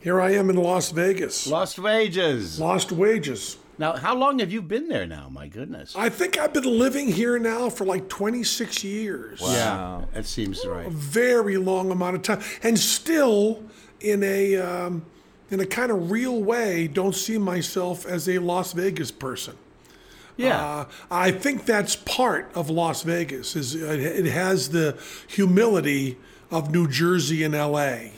Here I am in Las Vegas. Lost wages. Lost wages. Now, how long have you been there now? My goodness. I think I've been living here now for like 26 years. Yeah, that seems right. A very long amount of time. And still, in a, um, in a kind of real way, don't see myself as a Las Vegas person. Yeah. Uh, I think that's part of Las Vegas. Is it it has the humility of New Jersey and L.A.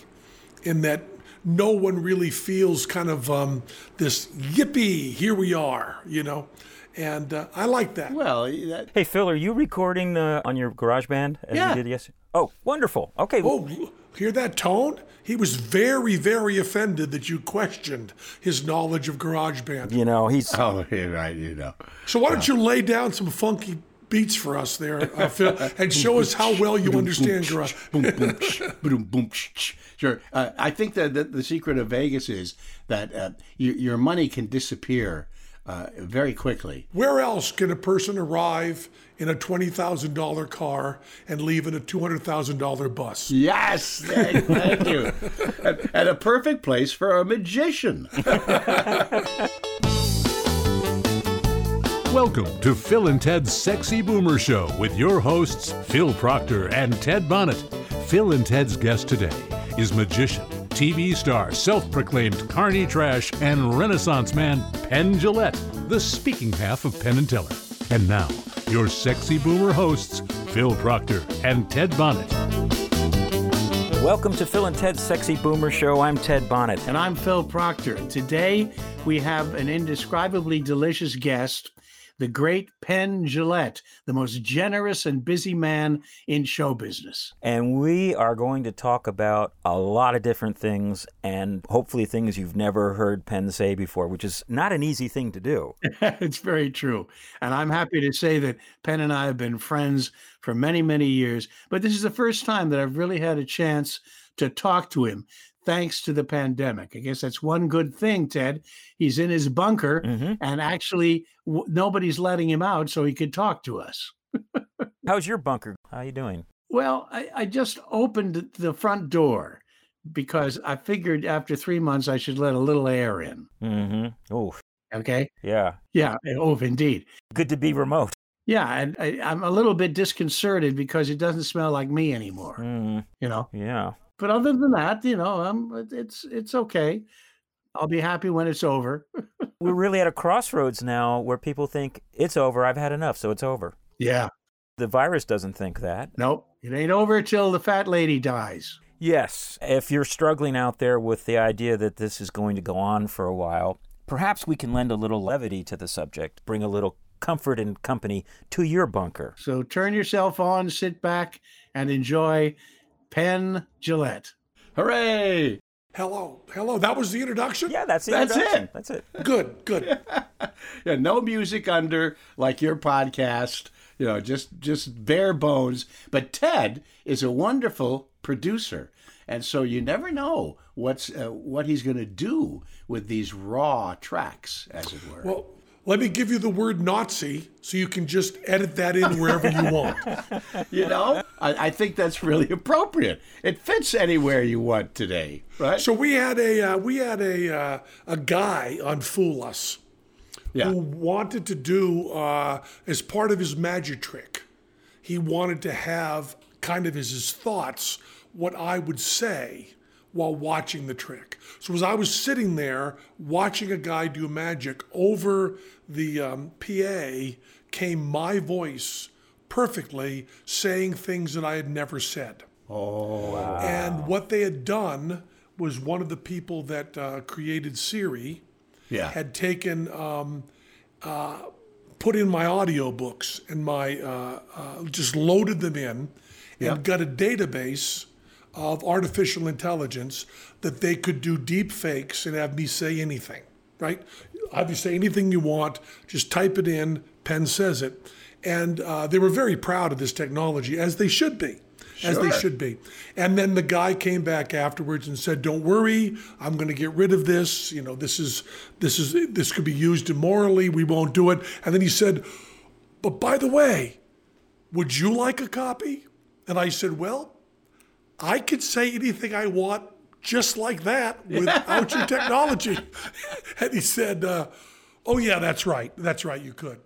in that no one really feels kind of um, this yippee. Here we are, you know, and uh, I like that. well, that, Hey Phil, are you recording the, on your garage band as Yeah. you did yesterday? Oh, wonderful. Okay. Oh, hear that tone? He was very, very offended that you questioned his knowledge of GarageBand. You know, he's oh, right, you know. So why don't you lay down some funky beats for us there, uh, Phil, and show us how well you understand garage. boom, boom, boom, boom, sh, sh. Sure. Uh, I think that the, the secret of Vegas is that uh, you, your money can disappear uh, very quickly. Where else can a person arrive in a twenty thousand dollar car and leave in a two hundred thousand dollar bus? Yes, thank, thank you. And, and a perfect place for a magician. Welcome to Phil and Ted's Sexy Boomer Show with your hosts, Phil Proctor and Ted Bonnitt. Phil and Ted's guest today is magician, TV star, self proclaimed carny trash, and Renaissance man Penn Jillette, the speaking half of Penn and Teller. And now, your Sexy Boomer hosts, Phil Proctor and Ted Bonnitt. welcome to Phil and Ted's Sexy Boomer Show. I'm Ted Bonnitt. And I'm Phil Proctor. Today we have an indescribably delicious guest, the great Penn Jillette, the most generous and busy man in show business. And we are going to talk about a lot of different things and hopefully things you've never heard Penn say before, which is not an easy thing to do. it's very true. And I'm happy to say that Penn and I have been friends for many, many years. But this is the first time that I've really had a chance to talk to him thanks to the pandemic. I guess that's one good thing, Ted. He's in his bunker Mhm. and actually w- nobody's letting him out so he could talk to us. How's your bunker? How are you doing? Well, I, I just opened the front door because I figured after three months I should let a little air in. Mm-hmm. Oh, Okay. yeah. Yeah. Oh, indeed. Good to be remote. Yeah. And I, I'm a little bit disconcerted because it doesn't smell like me anymore, Mm, you know. yeah. But other than that, you know, um, it's it's okay. I'll be happy when it's over. We're really at a crossroads now where people think it's over. I've had enough, so it's over. Yeah. The virus doesn't think that. Nope. It ain't over till the fat lady dies. Yes, if you're struggling out there with the idea that this is going to go on for a while, perhaps we can lend a little levity to the subject, bring a little comfort and company to your bunker. So turn yourself on, sit back, and enjoy Penn Jillette. Hooray! Hello, hello. That was the introduction. Yeah, that's the That's introduction. it. That's it. Good, good. Yeah, no music under like your podcast. You know, just just bare bones. But Ted is a wonderful producer, and so you never know what's uh, what he's going to do with these raw tracks, as it were. Well, let me give you the word Nazi so you can just edit that in wherever you want. you know, I, I think that's really appropriate. It fits anywhere you want today, right? So we had a uh, we had a uh, a guy on Fool Us yeah. who wanted to do uh, as part of his magic trick. He wanted to have kind of as his thoughts what I would say while watching the trick. So as I was sitting there watching a guy do magic over the um, PA, came my voice perfectly saying things that I had never said. Oh and what they had done was one of the people that uh, created Siri Yeah. had taken, um, uh, put in my audiobooks and my, uh, uh, just loaded them in and got a database of artificial intelligence that they could do deep fakes and have me say anything, right? Have you say anything you want, just type it in, Penn says it. And uh, they were very proud of this technology, as they should be as they should be. And then the guy came back afterwards and said, "Don't worry, I'm going to get rid of this. You know, this is this is this could be used immorally. We won't do it." And then he said, "But by the way, would you like a copy?" And I said, "Well, I could say anything I want just like that without your technology. and he said, uh, "Oh yeah, that's right. That's right. You could."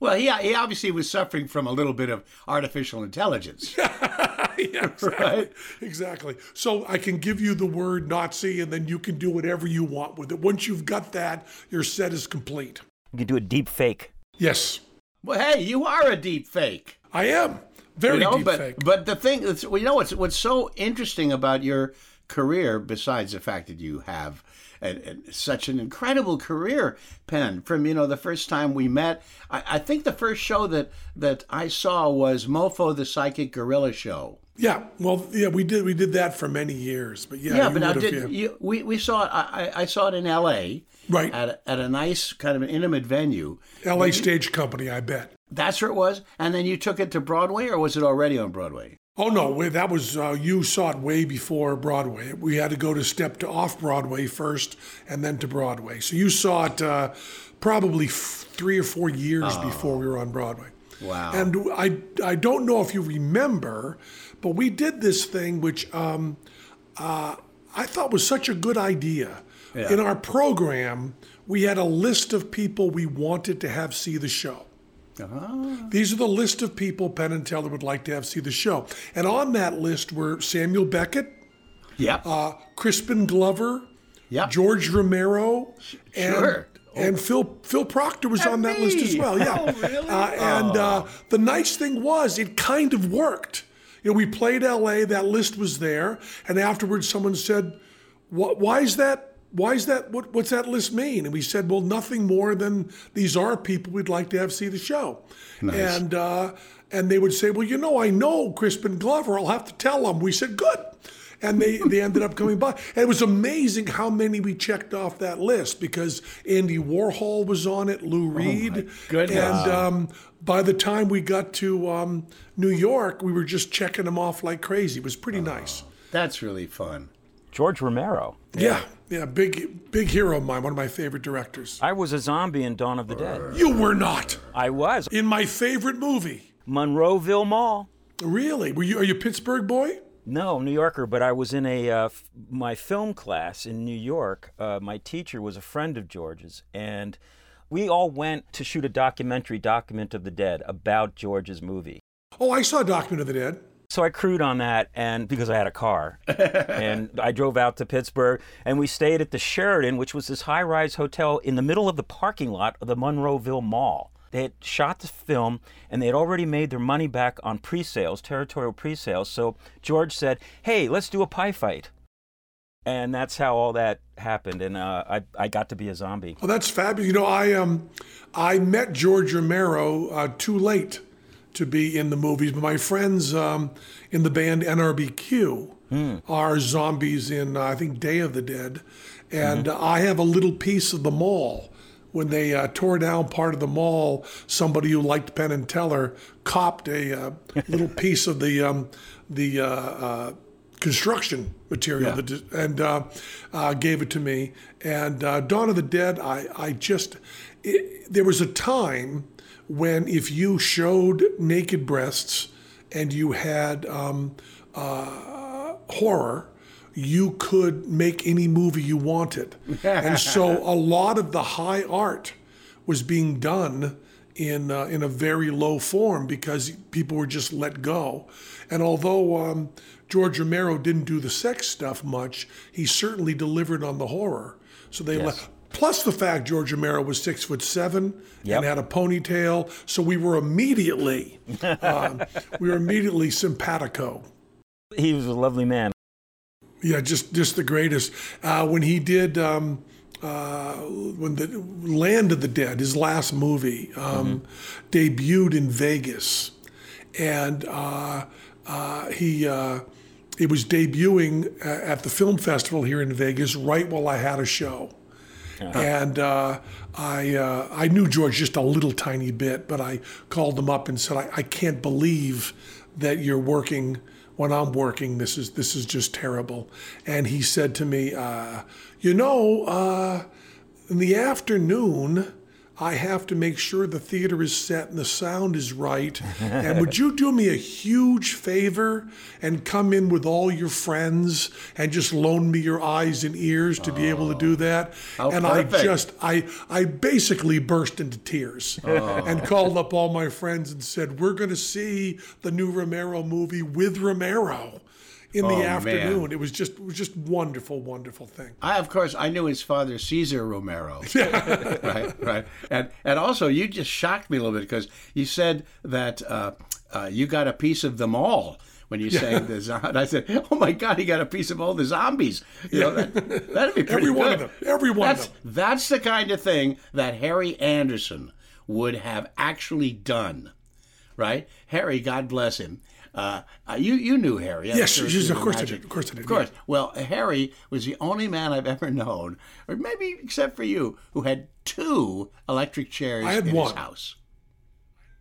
Well, he, he obviously was suffering from a little bit of artificial intelligence. yeah, exactly. Right. Exactly. So I can give you the word Nazi, and then you can do whatever you want with it. Once you've got that, your set is complete. You could do a deep fake. Yes, Well, hey, you are a deep fake. I am very you know, deep but fake. but the thing that's well, you know what's what's so interesting about your career, besides the fact that you have an, an, such an incredible career, Penn. From you know the first time we met, I, I think the first show that that I saw was Mofo the Psychic Gorilla Show. yeah, well, yeah, we did we did that for many years, but yeah, Yeah, but would've, did yeah. you, we we saw it. I, I I saw it in L.A. Right. at a, at a nice kind of an intimate venue. L.A. Stage Company, I bet. That's where it was. And then you took it to Broadway, or was it already on Broadway? Oh no, that was uh, you saw it way before Broadway. We had to go to step to off Broadway first, and then to Broadway. So you saw it uh, probably f- three or four years before we were on Broadway. Wow. And I I don't know if you remember, but we did this thing which um, uh, I thought was such a good idea. Yeah. In our program, we had a list of people we wanted to have see the show. These are the list of people Penn and Teller would like to have see the show. And on that list were Samuel Beckett, Yep. uh, Crispin Glover, Yep. George Romero, and, Sure. and Phil Phil Proctor was on that list as well. Yeah. Oh, really? Uh, and uh, the nice thing was, it kind of worked. You know, we played L.A. That list was there, and afterwards, someone said, "What? Why is that?" Why is that? What, what's that list mean? And we said, well, nothing more than these are people we'd like to have see the show. And uh, and they would say, well, you know, I know Crispin Glover. I'll have to tell them. We said, good. And they, they ended up coming by. And it was amazing how many we checked off that list because Andy Warhol was on it, Lou Reed. goodness. And um, by the time we got to um, New York, we were just checking them off like crazy. It was pretty nice. That's really fun. George Romero. Yeah, yeah, big big hero of mine, one of my favorite directors. I was a zombie in Dawn of the Dead. You were not I was. in my favorite movie. Monroeville Mall. Really? Were you? Are you a Pittsburgh boy? No, New Yorker, but I was in a uh, f- my film class in New York. Uh, my teacher was a friend of George's, and we all went to shoot a documentary, Document of the Dead, about George's movie. Oh, I saw Document of the Dead. So I crewed on that, and because I had a car, and I drove out to Pittsburgh, and we stayed at the Sheridan, which was this high-rise hotel in the middle of the parking lot of the Monroeville Mall. They had shot the film, and they had already made their money back on pre-sales, territorial pre-sales. So George said, "Hey, let's do a pie fight," and that's how all that happened. And uh, I I got to be a zombie. Oh, that's fabulous. You know, I um, I met George Romero uh, too late to be in the movies, but my friends um, in the band NRBQ are zombies in uh, I think Day of the Dead, and uh, I have a little piece of the mall. When they uh, tore down part of the mall, somebody who liked Penn and Teller copped a uh, little piece of the um, the uh, uh, construction material that, and uh, uh, gave it to me. And uh, Dawn of the Dead, I, I just, it, there was a time when if you showed naked breasts and you had um, uh, horror, you could make any movie you wanted. and so a lot of the high art was being done in uh, in a very low form because people were just let go. And although um, George Romero didn't do the sex stuff much, he certainly delivered on the horror. So they let. Plus the fact George Romero was six foot seven Yep. and had a ponytail, so we were immediately um, we were immediately simpatico. He was a lovely man. Yeah, just just the greatest. Uh, when he did um, uh, when the Land of the Dead, his last movie, um, debuted in Vegas, and uh, uh, he uh, it was debuting at the film festival here in Vegas right while I had a show. And uh, I uh, I knew George just a little tiny bit, but I called him up and said, I, I can't believe that you're working when I'm working. This is this is just terrible. And he said to me, uh, you know, uh, in the afternoon, I have to make sure the theater is set and the sound is right. and would you do me a huge favor and come in with all your friends and just loan me your eyes and ears to be able to do that? How and perfect. I just I I basically burst into tears oh. and called up all my friends and said, "We're going to see the new Romero movie with Romero." In the Oh, afternoon, man. it was just it was just wonderful, wonderful thing. I, of course, I knew his father, Cesar Romero. right, right. And and also, you just shocked me a little bit because you said that uh, uh, you got a piece of them all when you sang the zo- and I said, "Oh my God, he got a piece of all the zombies." You know, that, that'd be pretty Every one of them. Every one of that's, them. That's the kind of thing that Harry Anderson would have actually done, right? Harry, God bless him. Uh, you you knew Harry, I'm Yes, sure yes, of course I did, of course I did, Of course. Well, Harry was the only man I've ever known, or maybe except for you, who had two electric chairs I had in one. his house.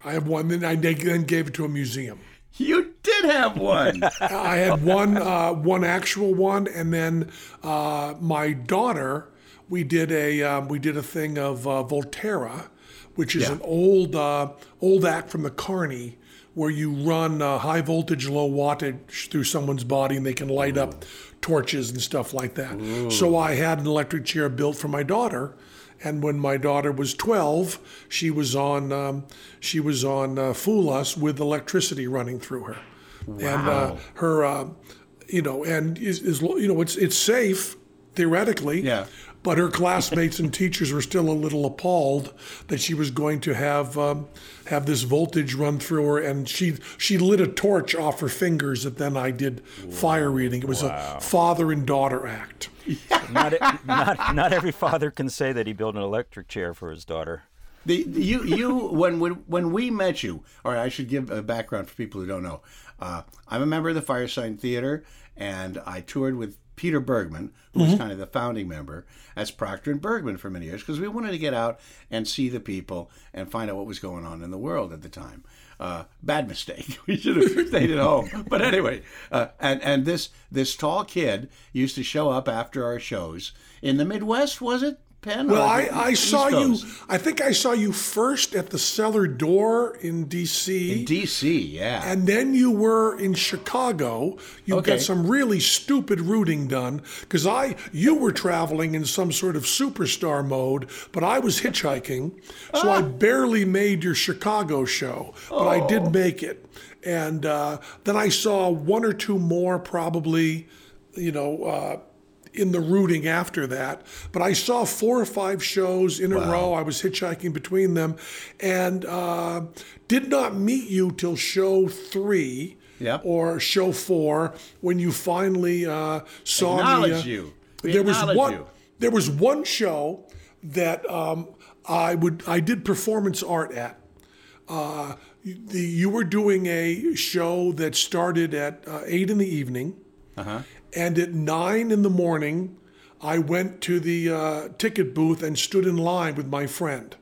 I have one. Then I then gave it to a museum. You did have one. I had one uh, one actual one, and then uh, my daughter. We did a um, we did a thing of uh, Volterra, which is Yeah. an old uh, old act from the Carney, where you run uh, high voltage, low wattage through someone's body, and they can light up torches and stuff like that. So I had an electric chair built for my daughter. And when my daughter was 12, she was on um, she was on uh, Fool Us with electricity running through her, and uh, her uh, you know and is, is you know it's it's safe theoretically. Yeah. But her classmates and teachers were still a little appalled that she was going to have um, have this voltage run through her, and she she lit a torch off her fingers. That then I did fire reading. It was a father and daughter act. Not, not, not every father can say that he built an electric chair for his daughter. The, the- you you when when when we met you, or I should give a background for people who don't know. Uh, I'm a member of the Firesign Theatre, and I toured with Peter Bergman, who was kind of the founding member, as Proctor and Bergman for many years, because we wanted to get out and see the people and find out what was going on in the world at the time. Uh, bad mistake. We should have stayed at home. But anyway, uh, and and this this tall kid used to show up after our shows in the Midwest. Was it Penn? Well, Or I, I East saw you. I think I saw you first at the cellar door in D.C. In D.C. Yeah. and then you were in Chicago. You Okay. got some really stupid routing done because I you were traveling in some sort of superstar mode, but I was hitchhiking, so I barely made your Chicago show, but I did make it. And uh, then I saw one or two more, probably, you know. Uh, in the routing after that. But I saw four or five shows in a row. I was hitchhiking between them and uh, did not meet you till show three Yep. or show four when you finally uh, saw me. Uh, you. We there was one. you. There was one show that um, I would I did performance art at. Uh, the, you were doing a show that started at uh, eight in the evening, and at nine in the morning, I went to the uh, ticket booth and stood in line with my friend.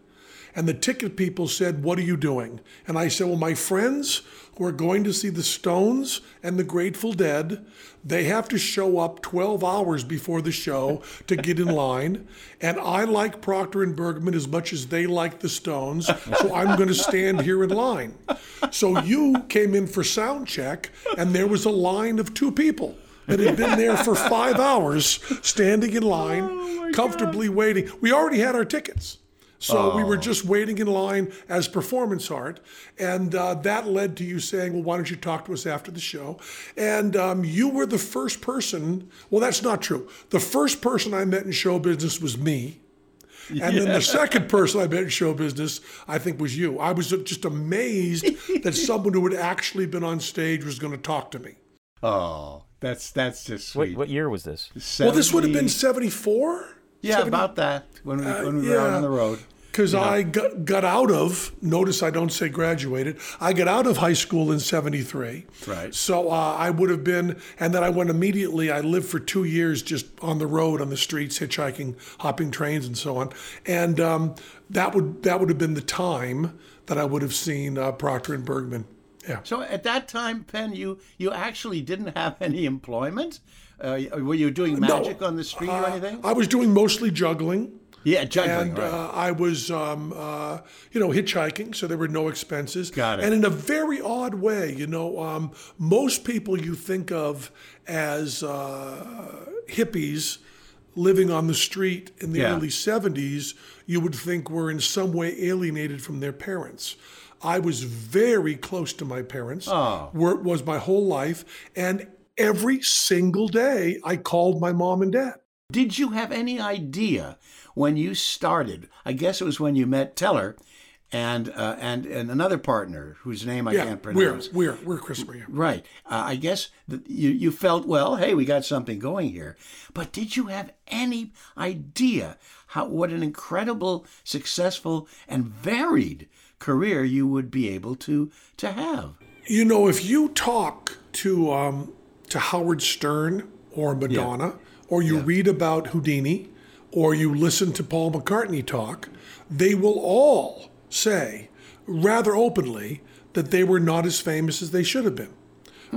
And the ticket people said, What are you doing? And I said, Well, my friends who are going to see the Stones and the Grateful Dead, they have to show up 12 hours before the show to get in line. And I like Proctor and Bergman as much as they like the Stones, so I'm going to stand here in line. So you came in for sound check, and there was a line of two people that had been there for five hours, standing in line, comfortably waiting. We already had our tickets. So we were just waiting in line as performance art, and uh, that led to you saying, "Well, why don't you talk to us after the show?" And um, you were the first person. Well, that's not true. The first person I met in show business was me, and then the second person I met in show business, I think, was you. I was just amazed that someone who had actually been on stage was going to talk to me. Oh, that's that's just What, sweet. what year was this? Well, this would have been 74? yeah, about that when we when we were out on the road. Because I got, got out of, notice I don't say graduated, I got out of high school in 73. Right. So uh, I would have been, and then I went immediately, I lived for two years just on the road, on the streets, hitchhiking, hopping trains, and so on. And um, that would that would have been the time that I would have seen uh, Proctor and Bergman. Yeah. So at that time, Penn, you you actually didn't have any employment. Uh, were you doing magic on the street or Uh, anything? I was doing mostly juggling. Yeah, juggling, And right. uh, I was, um, uh, you know, hitchhiking, so there were no expenses. Got it. And in a very odd way, you know, um, most people you think of as uh, hippies living on the street in the Yeah. early 70s, you would think were in some way alienated from their parents. I was very close to my parents, Oh. where it was my whole life. And every single day, I called my mom and dad. Did you have any idea when you started? I guess it was when you met Teller and uh, and and another partner whose name I yeah, can't we're, pronounce. we're, we're Chrismer. Right. Uh, I guess you you felt well. Hey, we got something going here. But did you have any idea how what an incredible, successful, and varied career you would be able to to have? You know, if you talk to um, to Howard Stern or Madonna, or you read about Houdini, or you listen to Paul McCartney talk, they will all say rather openly that they were not as famous as they should have been.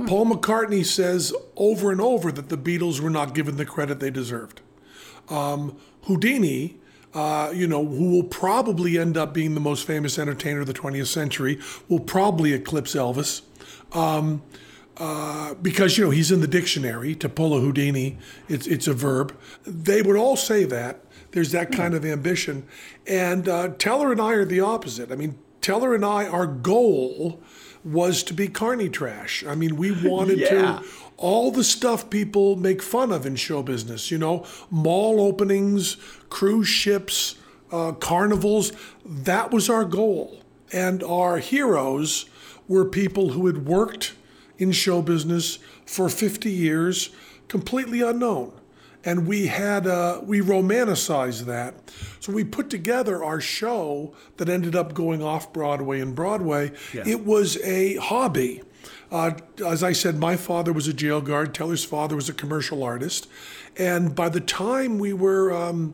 Paul McCartney says over and over that the Beatles were not given the credit they deserved. Um, Houdini, uh, you know, who will probably end up being the most famous entertainer of the 20th century, will probably eclipse Elvis. Um, uh, because you know he's in the dictionary to pull a Houdini, it's it's a verb. They would all say that there's that kind of ambition, and uh, Teller and I are the opposite. I mean, Teller and I, our goal was to be carny trash. I mean, we wanted Yeah. to all the stuff people make fun of in show business, you know, mall openings, cruise ships, uh, carnivals. That was our goal. And our heroes were people who had worked in show business for 50 years, completely unknown. And we had, uh, we romanticized that. So we put together our show that ended up going off Broadway and Broadway. It was a hobby. Uh, as I said, my father was a jail guard. Teller's father was a commercial artist, and by the time we were um,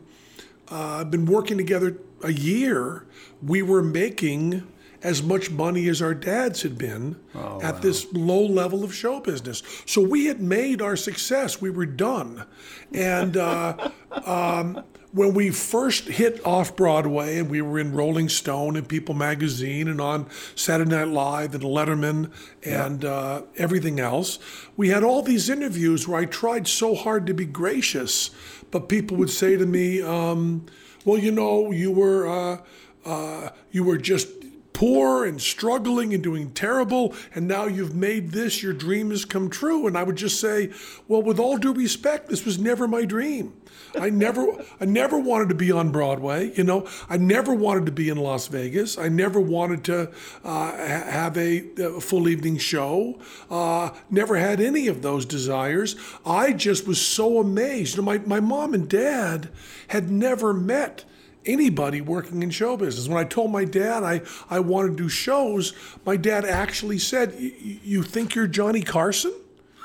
uh, been working together a year, we were making as much money as our dads had been at this low level of show business. So we had made our success. We were done, and. Uh, um, when we first hit off Broadway and we were in Rolling Stone and People Magazine and on Saturday Night Live and Letterman and uh, everything else, we had all these interviews where I tried so hard to be gracious, but people would say to me, um, "Well, you know, you were uh, uh, you were just." Poor and struggling and doing terrible, and now you've made this, your dream has come true. And I would just say, Well, with all due respect, this was never my dream. I never, I never wanted to be on Broadway. You know, I never wanted to be in Las Vegas. I never wanted to uh, have a, a full evening show. Uh, never had any of those desires. I just was so amazed. You know, my my mom and dad had never met anybody working in show business. When I told my dad I, I wanted to do shows, my dad actually said, "Y- y- You think you're Johnny Carson?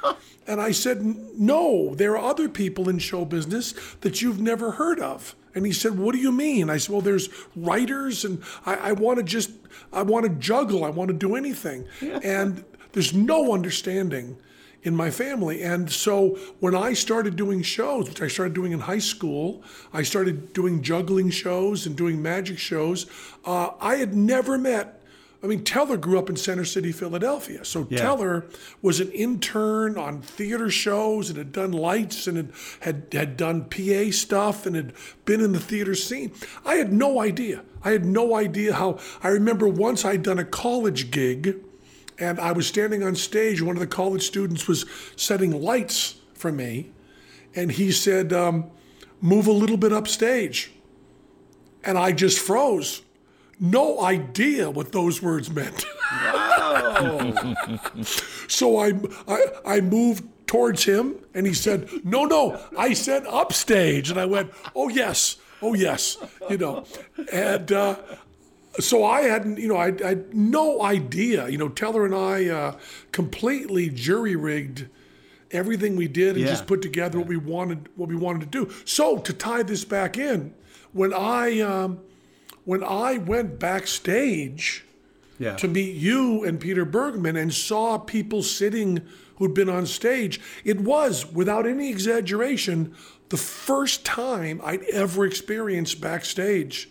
And I said, No, there are other people in show business that you've never heard of. And he said, What do you mean? I said, Well, there's writers, and I, I want to just, I want to juggle, I want to do anything. And there's no understanding in my family. And so when I started doing shows, which I started doing in high school, I started doing juggling shows and doing magic shows. Uh, I had never met. I mean, Teller grew up in Center City, Philadelphia. So Teller was an intern on theater shows and had done lights and had, had had done PA stuff and had been in the theater scene. I had no idea. I had no idea how. I remember once I'd done a college gig and I was standing on stage. One of the college students was setting lights for me, and he said, um, "Move a little bit upstage," and I just froze. No idea what those words meant. so I, I I moved towards him, and he said, "No, no, I said upstage," and I went, "Oh yes, oh yes," you know, and. Uh, so I hadn't, you know, I, I had no idea. You know, Teller and I uh, completely jury rigged everything we did and Yeah. just put together what we wanted, what we wanted to do. So to tie this back in, when I um, when I went backstage Yeah. to meet you and Peter Bergman and saw people sitting who'd been on stage, it was, without any exaggeration, the first time I'd ever experienced backstage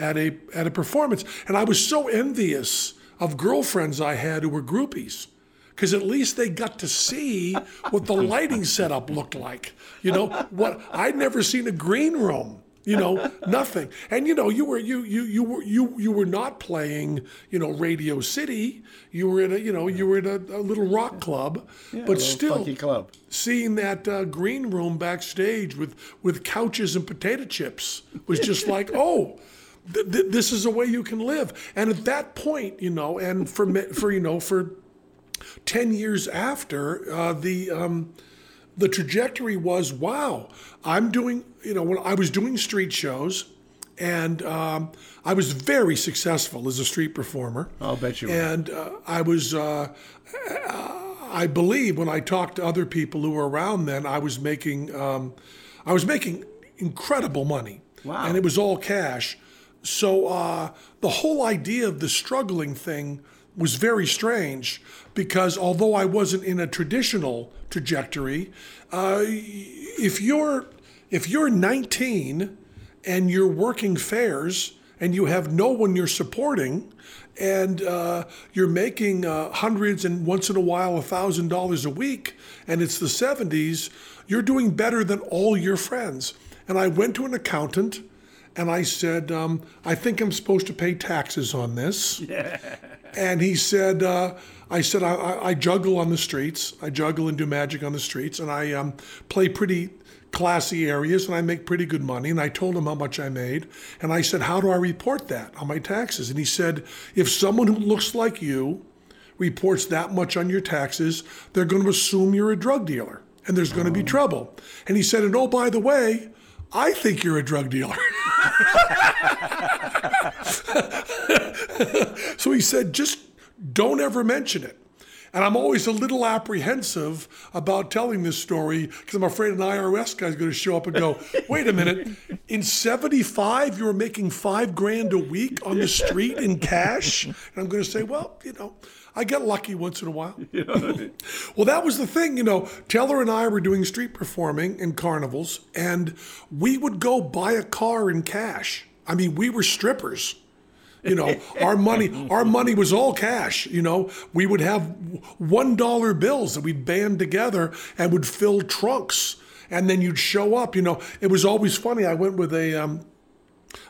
at a at a performance, and I was so envious of girlfriends I had who were groupies because at least they got to see what the lighting setup looked like. You know, what I'd never seen a green room. You know, nothing. And you know, you were you you you were you you were not playing, you know, Radio City. You were in a you know you were in a, a little rock club, Yeah, but still club. seeing that uh, green room backstage with with couches and potato chips was just like, oh, th- th- this is a way you can live. And at that point, you know, and for for you know for ten years after uh, the. Um, the trajectory was wow i'm doing you know when i was doing street shows and um, i was very successful as a street performer I'll bet you were. and uh, i was uh, i believe when i talked to other people who were around then i was making um, i was making incredible money Wow. and it was all cash so uh, the whole idea of the struggling thing was very strange because although I wasn't in a traditional trajectory, uh, if you're if you're 19 and you're working fairs and you have no one you're supporting and uh, you're making uh, hundreds and once in a while a thousand dollars a week and it's the 70s you're doing better than all your friends. And i went to an accountant and i said um, i think i'm supposed to pay taxes on this and he said, uh, I said, I, I, I juggle on the streets. I juggle and do magic on the streets, and I um, play pretty classy areas, and I make pretty good money. And I told him how much I made, and I said, How do I report that on my taxes? And he said, If someone who looks like you reports that much on your taxes, they're going to assume you're a drug dealer, and there's going to be trouble. And he said, And oh, by the way, I think you're a drug dealer. So he said, just don't ever mention it. And I'm always a little apprehensive about telling this story because I'm afraid an IRS guy's going to show up and go, wait a minute, in 75, you were making five grand a week on the street in cash? And I'm going to say, well, you know, I get lucky once in a while. well, that was the thing, you know. Teller and I were doing street performing in carnivals, and we would go buy a car in cash. I mean, we were strippers. You know, our money, our money was all cash. You know, we would have one dollar bills that we'd band together and would fill trunks, and then you'd show up. You know, it was always funny. I went with a, um,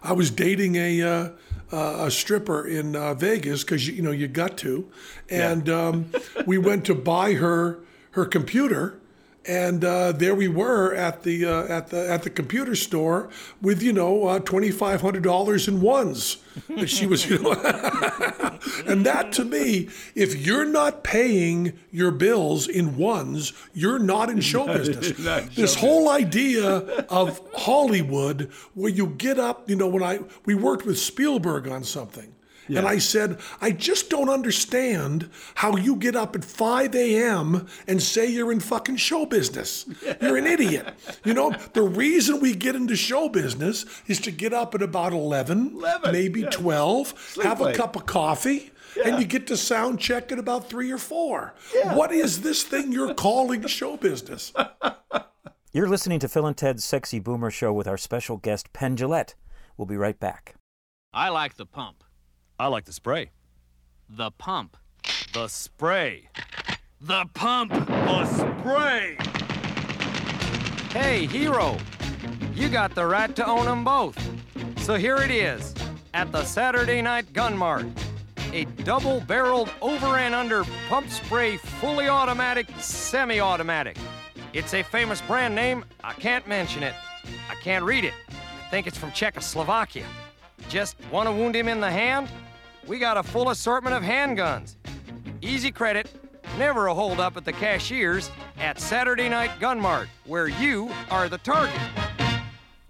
I was dating a. Uh, uh, a stripper in uh, Vegas because you, you know you got to, and um, we went to buy her her computer, and uh, there we were at the uh, at the at the computer store with you know uh, twenty five hundred dollars in ones that she was you know, and that to me, if you're not paying your bills in ones, you're not in show business. this whole idea of Hollywood, where you get up, you know, when I we worked with Spielberg on something. And I said, I just don't understand how you get up at 5 a.m. and say you're in fucking show business. You're an idiot. You know, the reason we get into show business is to get up at about 11, 11, maybe yeah. 12, have a cup of coffee, and you get to sound check at about 3 or 4. What is this thing you're calling show business? You're listening to Phil and Ted's Sexy Boomer Show with our special guest, Penn Jillette. We'll be right back. I like the pump. I like the spray. The pump. The spray. The pump. The spray. Hey, hero, you got the right to own them both. So here it is at the Saturday Night Gun Mart. A double barreled over and under pump spray, fully automatic, semi automatic. It's a famous brand name. I can't mention it. I can't read it. I think it's from Czechoslovakia. Just want to wound him in the hand? We got a full assortment of handguns. Easy credit, never a hold up at the cashiers at Saturday Night Gun Mart, where you are the target.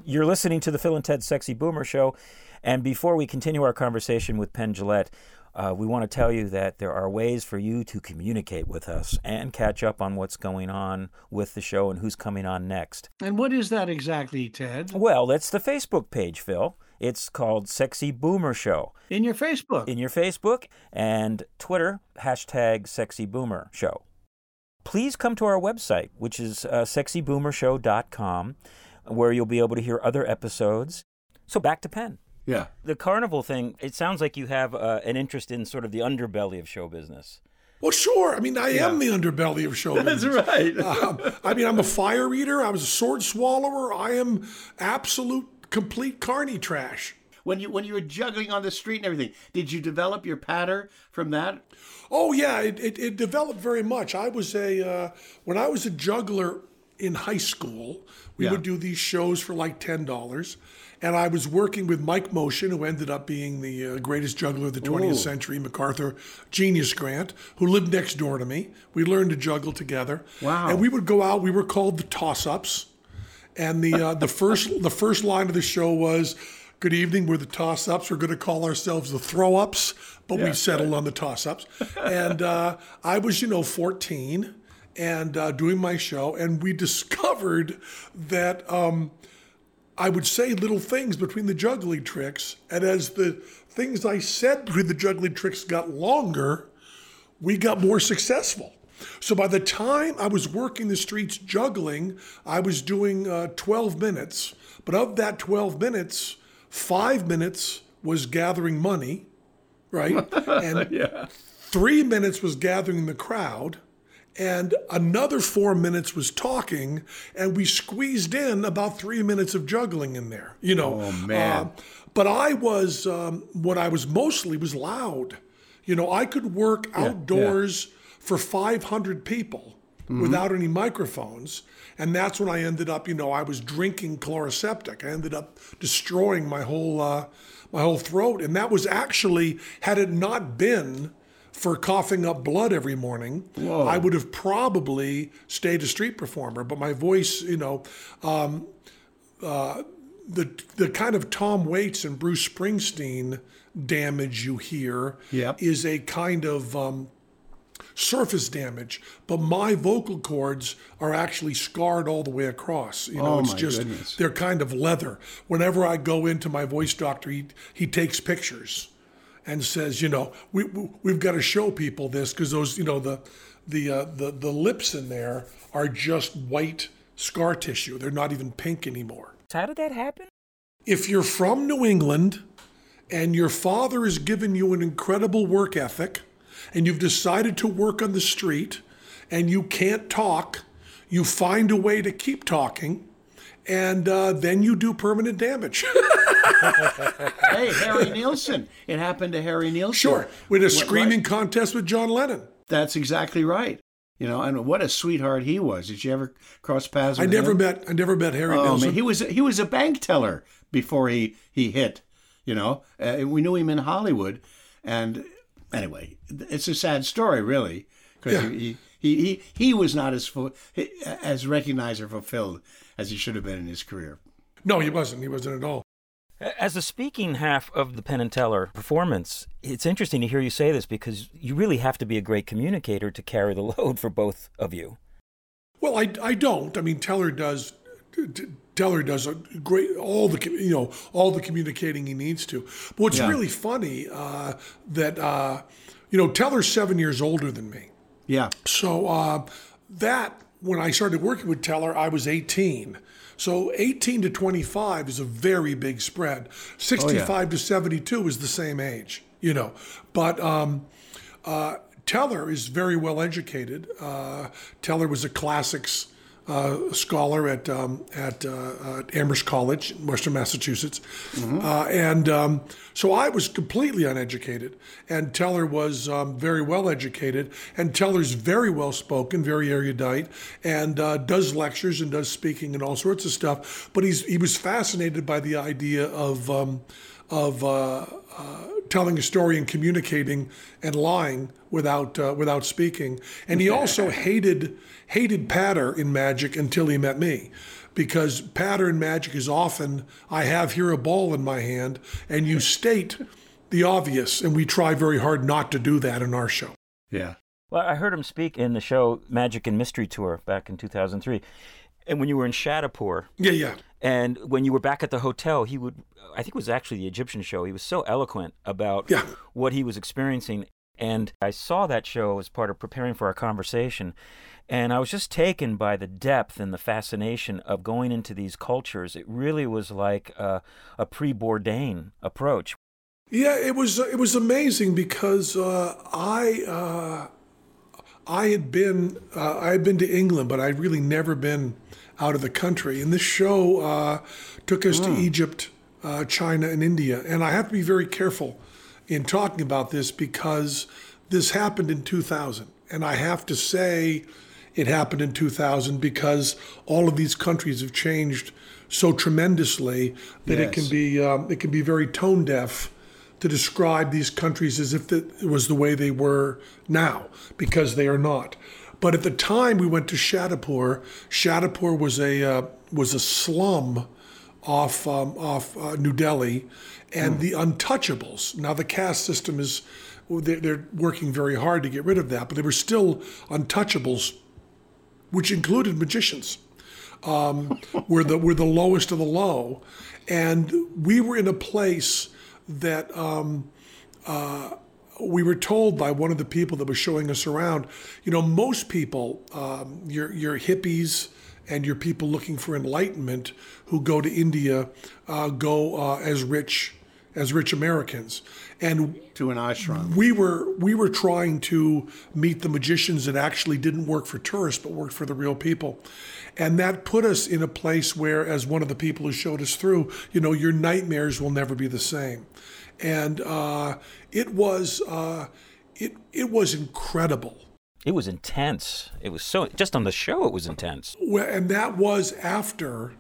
You're listening to the Phil and Ted Sexy Boomer Show. And before we continue our conversation with Penn Jillette, uh, we want to tell you that there are ways for you to communicate with us and catch up on what's going on with the show and who's coming on next. And what is that exactly, Ted? Well, that's the Facebook page, Phil. It's called Sexy Boomer Show. In your Facebook. In your Facebook and Twitter, hashtag Sexy Boomer Show. Please come to our website, which is uh, sexyboomershow.com. where you'll be able to hear other episodes. So back to Penn. Yeah. The carnival thing, it sounds like you have uh, an interest in sort of the underbelly of show business. Well, sure. I mean, I am the underbelly of show business. That's right. Um, I mean, I'm a fire eater. I was a sword swallower. I am absolute, complete carny trash. when you when you were juggling on the street and everything, did you develop your patter from that? Oh yeah, it, it, it developed very much. I was a uh, when I was a juggler in high school, we Yeah. would do these shows for like ten dollars, and I was working with Mike Moschen, who ended up being the uh, greatest juggler of the 20th Ooh. century, MacArthur Genius Grant, who lived next door to me. We learned to juggle together. Wow. And we would go out. We were called the toss ups, and the uh, the first the first line of the show was. Good evening. We're the toss ups. We're going to call ourselves the throw ups, but we settled on the toss ups. And uh, I was, you know, 14 and uh, doing my show, and we discovered that um, I would say little things between the juggling tricks. And as the things I said between the juggling tricks got longer, we got more successful. So by the time I was working the streets juggling, I was doing uh, 12 minutes. But of that 12 minutes, five minutes was gathering money, right? And three minutes was gathering the crowd. And another four minutes was talking, and we squeezed in about three minutes of juggling in there. You know, Oh, man. Uh, but I was um, what I was mostly was loud. You know, I could work outdoors for 500 people without any microphones. And that's when I ended up, you know, I was drinking Chloraseptic. I ended up destroying my whole, uh, my whole throat. And that was actually, had it not been for coughing up blood every morning, I would have probably stayed a street performer. But my voice, you know, um, uh, the the kind of Tom Waits and Bruce Springsteen damage you hear Yep. is a kind of um, surface damage, but my vocal cords are actually scarred all the way across. You know, Oh, it's my just goodness. they're kind of leather. Whenever I go into my voice doctor, he he takes pictures and says, you know, we, we we've got to show people this because those, you know, the the uh, the the lips in there are just white scar tissue. They're not even pink anymore. How did that happen? If you're from New England and your father has given you an incredible work ethic and you've decided to work on the street and you can't talk, you find a way to keep talking and uh, then you do permanent damage. hey, Harry Nilsson. It happened to Harry Nilsson. sure. We had a screaming contest with John Lennon. That's exactly right. You know, and what a sweetheart he was. Did you ever cross paths I never him? met I never met Harry Oh Nilsson. man, he was he was a bank teller before he he hit. You know, uh, we knew him in Hollywood, and anyway, it's a sad story, really, because Yeah. he, he he he was not as fu- as recognized or fulfilled as he should have been in his career. no, he wasn't. He wasn't at all. As the speaking half of the Penn and Teller performance, it's interesting to hear you say this because you really have to be a great communicator to carry the load for both of you. Well, I, I don't. I mean, Teller does. t- Teller does a great all the you know all the communicating he needs to. But what's Yeah. really funny uh, that uh, you know Teller's seven years older than me. Yeah, So uh, that when I started working with Teller, I was 18. So 18 to 25 is a very big spread. 65 to 72 is the same age, you know. But um, uh, Teller is very well educated. Uh, Teller was a classics uh, scholar at um, at, uh, at Amherst College in Western Massachusetts, uh, and um, so I was completely uneducated, and Teller was um, very well educated, and Teller's very well spoken, very erudite, and uh, does lectures and does speaking and all sorts of stuff. But he's he was fascinated by the idea of um, of uh, telling a story and communicating and lying without uh, without speaking. And he also hated hated patter in magic until he met me. Because patter in magic is often, I have here a ball in my hand, and you state the obvious, and we try very hard not to do that in our show. yeah. Well, I heard him speak in the show Magic and Mystery Tour back in 2003. And when you were in Shadapur, Yeah, yeah. and when you were back at the hotel, he would, I think it was actually the Egyptian show, he was so eloquent about Yeah. what he was experiencing. And I saw that show as part of preparing for our conversation. And I was just taken by the depth and the fascination of going into these cultures. It really was like a, a pre Bourdain approach. Yeah, it was it was amazing because uh, I uh, I had been uh, I had been to England, but I'd really never been out of the country. And this show uh, took us to Egypt, uh, China, and India. And I have to be very careful in talking about this because this happened in 2000, and I have to say it happened in 2000 because all of these countries have changed so tremendously that it can be um, it can be very tone deaf to describe these countries as if it was the way they were now, because they are not. But at the time we went to Shadipur, Shadipur was a uh, was a slum off um, off uh, New Delhi, and the untouchables. Now the caste system is they're, they're working very hard to get rid of that, but they were still untouchables, which included magicians um, were the were the lowest of the low, and we were in a place that um, uh, we were told by one of the people that was showing us around. You know, most people, um, your your hippies and your people looking for enlightenment who go to India uh, go uh, as rich as rich Americans, and to an ashram. we were we were trying to meet the magicians that actually didn't work for tourists but worked for the real people and that put us in a place where as one of the people who showed us through you know your nightmares will never be the same and uh, it was uh, it it was incredible It was intense. It was so, just on the show, it was intense. Well, and that was after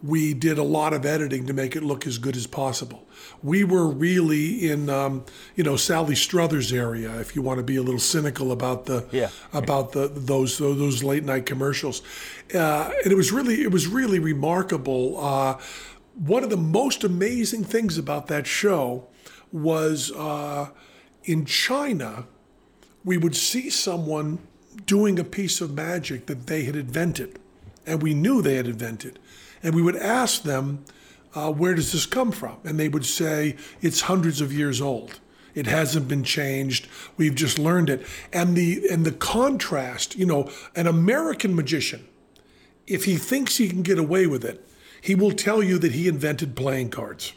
we did a lot of editing to make it look as good as possible. We were really in, um, you know, Sally Struthers area. If you want to be a little cynical about the Yeah. about the those those late night commercials, uh, and it was really it was really remarkable. Uh, one of the most amazing things about that show was uh, in China we would see someone doing a piece of magic that they had invented, and we knew they had invented, and we would ask them, uh, "Where does this come from?" And they would say, "It's hundreds of years old. It hasn't been changed. We've just learned it." And the and the contrast, you know, an American magician, if he thinks he can get away with it, he will tell you that he invented playing cards.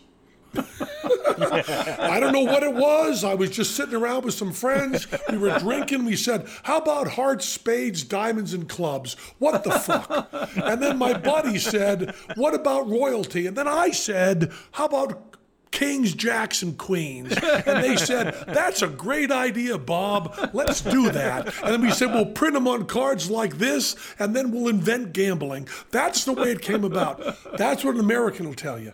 I don't know what it was. I was just sitting around with some friends. We were drinking. We said, How about hearts, spades, diamonds, and clubs? What the fuck? And then my buddy said, What about royalty? And then I said, How about kings, jacks, and queens? And they said, That's a great idea, Bob. Let's do that. And then we said, We'll print them on cards like this, and then we'll invent gambling. That's the way it came about. That's what an American will tell you.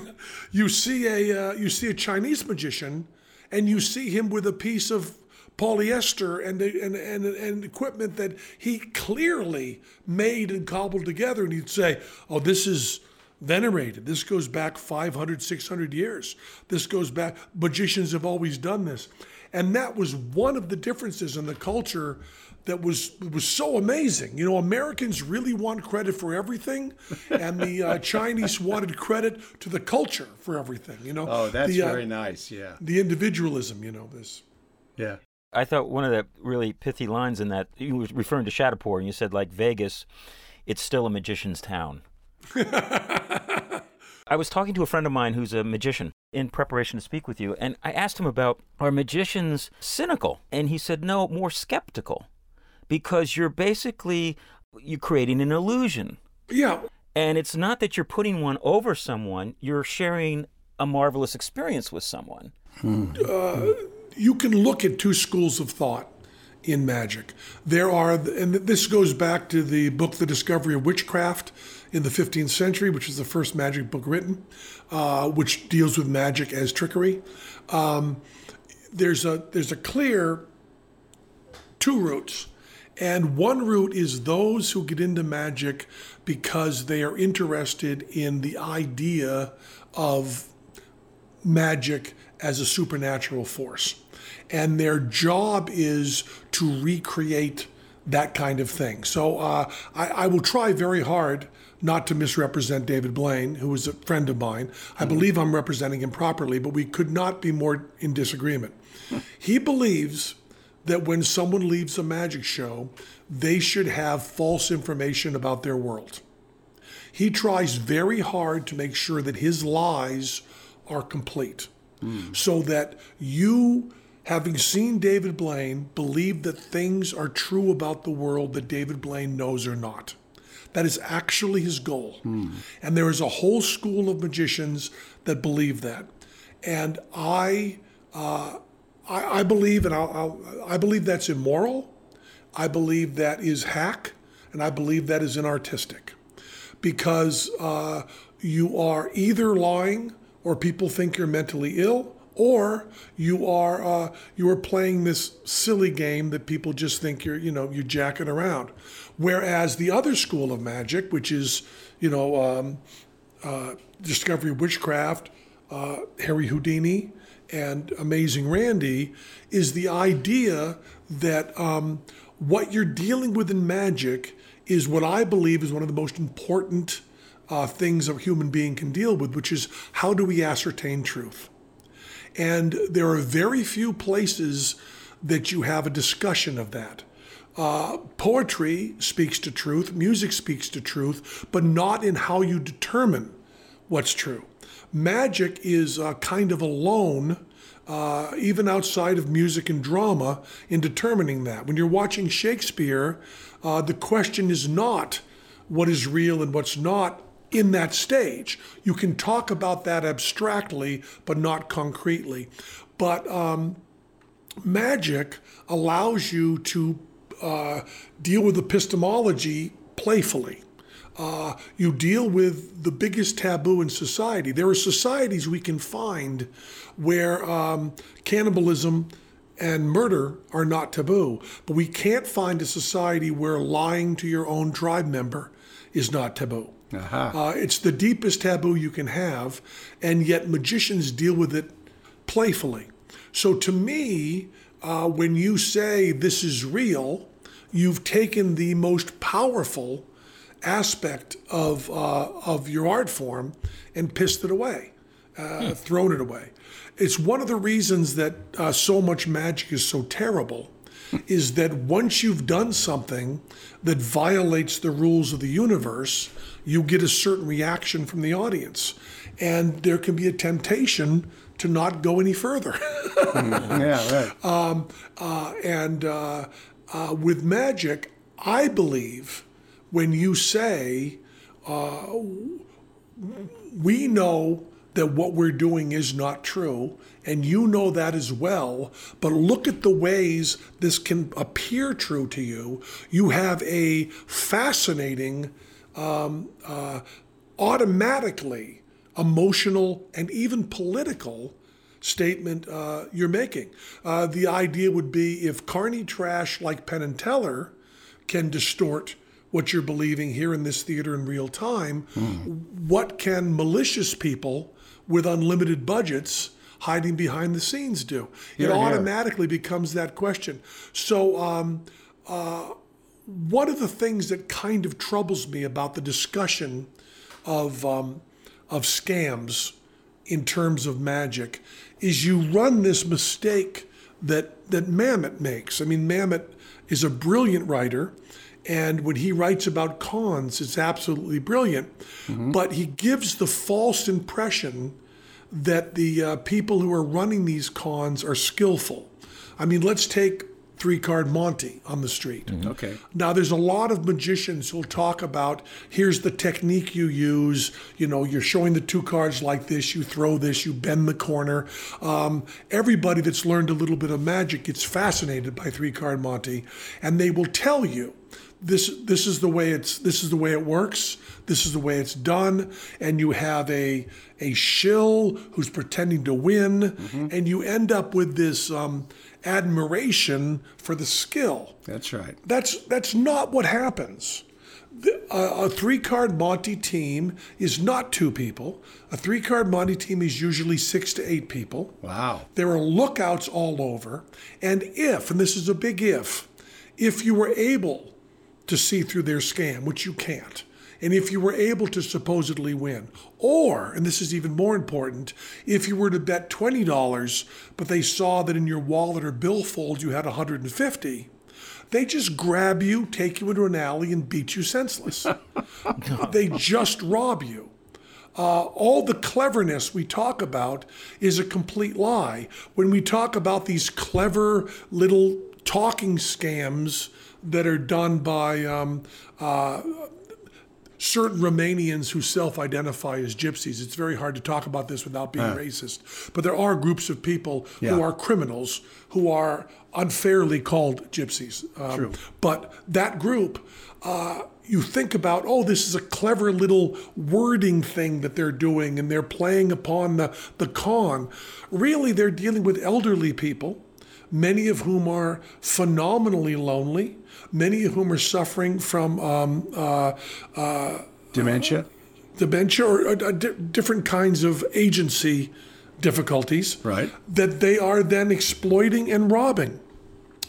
you see a uh, you see a Chinese magician, and you see him with a piece of polyester and, and, and, and equipment that he clearly made and cobbled together. And he'd say, Oh, this is venerated. This goes back 500, 600 years. This goes back, magicians have always done this. And that was one of the differences in the culture that was was so amazing. You know, Americans really want credit for everything, and the uh, Chinese wanted credit to the culture for everything. You know, Oh, that's the, uh, very nice. Yeah. the individualism. You know, this. Yeah. I thought one of the really pithy lines in that you were referring to Shadipur, and you said like Vegas, it's still a magician's town. I was talking to a friend of mine who's a magician in preparation to speak with you, and I asked him about are magicians cynical, and he said no, more skeptical, because you're basically you're creating an illusion, Yeah, and it's not that you're putting one over someone; you're sharing a marvelous experience with someone. Hmm. Uh, you can look at two schools of thought in magic. There are, and this goes back to the book, The Discovery of Witchcraft, in the 15th century, which is the first magic book written, uh, which deals with magic as trickery. Um, there's a there's a clear two routes. And one route is those who get into magic because they are interested in the idea of magic as a supernatural force. And their job is to recreate that kind of thing. So uh, I, I will try very hard not to misrepresent David Blaine, who is a friend of mine. I mm-hmm. believe I'm representing him properly, but we could not be more in disagreement. He believes that when someone leaves a magic show, they should have false information about their world. He tries very hard to make sure that his lies are complete mm. so that you, having seen David Blaine, believe that things are true about the world that David Blaine knows or not. That is actually his goal. And there is a whole school of magicians that believe that. And I, uh, I, I believe, and I'll, I'll, I believe that's immoral. I believe that is hack, and I believe that is inartistic, because uh, you are either lying, or people think you're mentally ill, or you are uh, you are playing this silly game that people just think you're you know you're jacking around. Whereas the other school of magic, which is you know um, uh, Discovery of Witchcraft, uh, Harry Houdini, and Amazing Randi, is the idea that um, what you're dealing with in magic is what I believe is one of the most important uh, things a human being can deal with, which is how do we ascertain truth? And there are very few places that you have a discussion of that. Uh, poetry speaks to truth, music speaks to truth, but not in how you determine what's true. Magic is uh, kind of alone, uh, even outside of music and drama, in determining that. When you're watching Shakespeare, uh, the question is not what is real and what's not in that stage. You can talk about that abstractly, but not concretely. But um, magic allows you to uh, deal with epistemology playfully. Uh, you deal with the biggest taboo in society. There are societies we can find where um, cannibalism and murder are not taboo, but we can't find a society where lying to your own tribe member is not taboo. Uh, it's the deepest taboo you can have, and yet magicians deal with it playfully. So to me, uh, when you say this is real, you've taken the most powerful aspect of uh, of your art form and pissed it away, uh, thrown it away. It's one of the reasons that uh, so much magic is so terrible. Is that once you've done something that violates the rules of the universe, you get a certain reaction from the audience. And there can be a temptation to not go any further. yeah, right. Um, uh, and uh, uh, with magic, I believe when you say, uh, we know that what we're doing is not true, and you know that as well, but look at the ways this can appear true to you. You have a fascinating, um, uh, automatically emotional, and even political statement uh, you're making. Uh, the idea would be if carny trash like Penn and Teller can distort what you're believing here in this theater in real time, what can malicious people with unlimited budgets hiding behind the scenes do? Here, it here. automatically becomes that question. So, um, uh, one of the things that kind of troubles me about the discussion of um, of scams in terms of magic is you run this mistake that that Mamet makes. I mean, Mamet is a brilliant writer, and when he writes about cons, it's absolutely brilliant. But he gives the false impression that the uh, people who are running these cons are skillful. I mean, let's take three card Monty on the street. Okay. Now, there's a lot of magicians who'll talk about here's the technique you use. You know, you're showing the two cards like this, you throw this, you bend the corner. Um, everybody that's learned a little bit of magic gets fascinated by three card Monty, and they will tell you. This, this is the way it's this is the way it works this is the way it's done and you have a a shill who's pretending to win and you end up with this um, admiration for the skill That's right. that's that's not what happens. The- A, a three-card Monty team is not two people. A three-card Monty team is usually six to eight people. Wow. There are lookouts all over, and if, and this is a big if, if you were able to see through their scam, which you can't, and if you were able to supposedly win. Or, and this is even more important, if you were to bet $20, but they saw that in your wallet or billfold you had 150, they just grab you, take you into an alley, and beat you senseless. they just rob you. Uh, all the cleverness we talk about is a complete lie. When we talk about these clever little talking scams that are done by um, uh, certain Romanians who self identify as gypsies. It's very hard to talk about this without being racist. But there are groups of people Yeah. who are criminals who are unfairly called gypsies. Um, True. But that group, uh, you think about, oh, this is a clever little wording thing that they're doing and they're playing upon the, the con. Really, they're dealing with elderly people many of whom are phenomenally lonely, many of whom are suffering from um, uh, Dementia. dementia or uh, di- different kinds of agency difficulties Right. that they are then exploiting and robbing.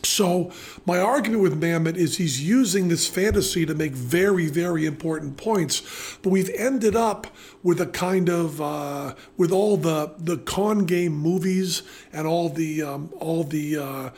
So, my argument with Mamet is he's using this fantasy to make very, very important points, but we've ended up with a kind of uh, with all the the con game movies and all the um, all the uh, uh,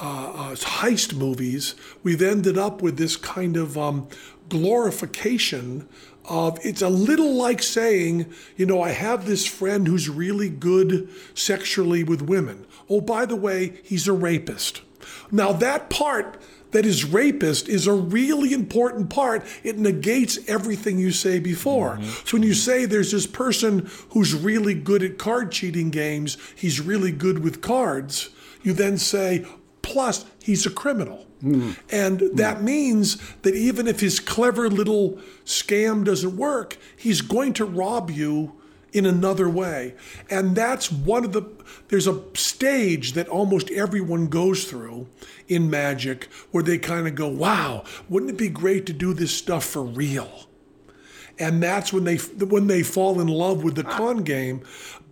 uh, heist movies. We've ended up with this kind of um, glorification of it's a little like saying, you know, I have this friend who's really good sexually with women. Oh, by the way, he's a rapist. Now, that part that is rapist is a really important part. It negates everything you say before. Mm-hmm. So when you say there's this person who's really good at card cheating games, he's really good with cards, you then say, plus he's a criminal. Mm-hmm. And that mm-hmm. means that even if his clever little scam doesn't work, he's going to rob you in another way. And that's one of the, there's a stage that almost everyone goes through in magic where they kind of go, wow, wouldn't it be great to do this stuff for real? and that's when they when they fall in love with the con game.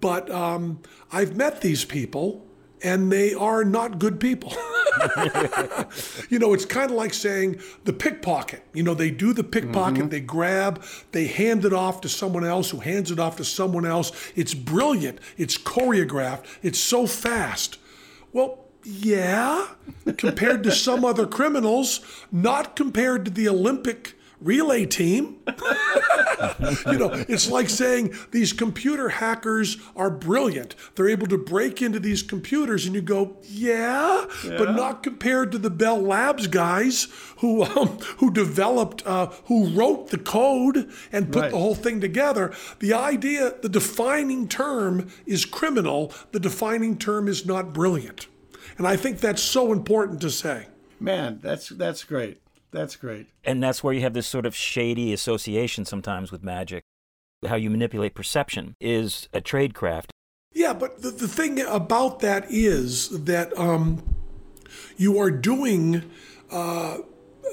But um, I've met these people, and they are not good people. you know, it's kind of like saying the pickpocket. You know, they do the pickpocket, mm-hmm. they grab, they hand it off to someone else who hands it off to someone else. It's brilliant. It's choreographed. It's so fast. Well. Yeah, compared to some other criminals, not compared to the Olympic relay team. you know, it's like saying these computer hackers are brilliant. They're able to break into these computers, and you go, yeah, but not compared to the Bell Labs guys who um, who developed, uh, who wrote the code and put Right. the whole thing together. The idea, the defining term is criminal. The defining term is not brilliant, and I think that's so important to say. Man, that's that's great. That's great. And that's where you have this sort of shady association sometimes with magic. How you manipulate perception is a tradecraft. Yeah, but the, the thing about that is that um, you are doing uh,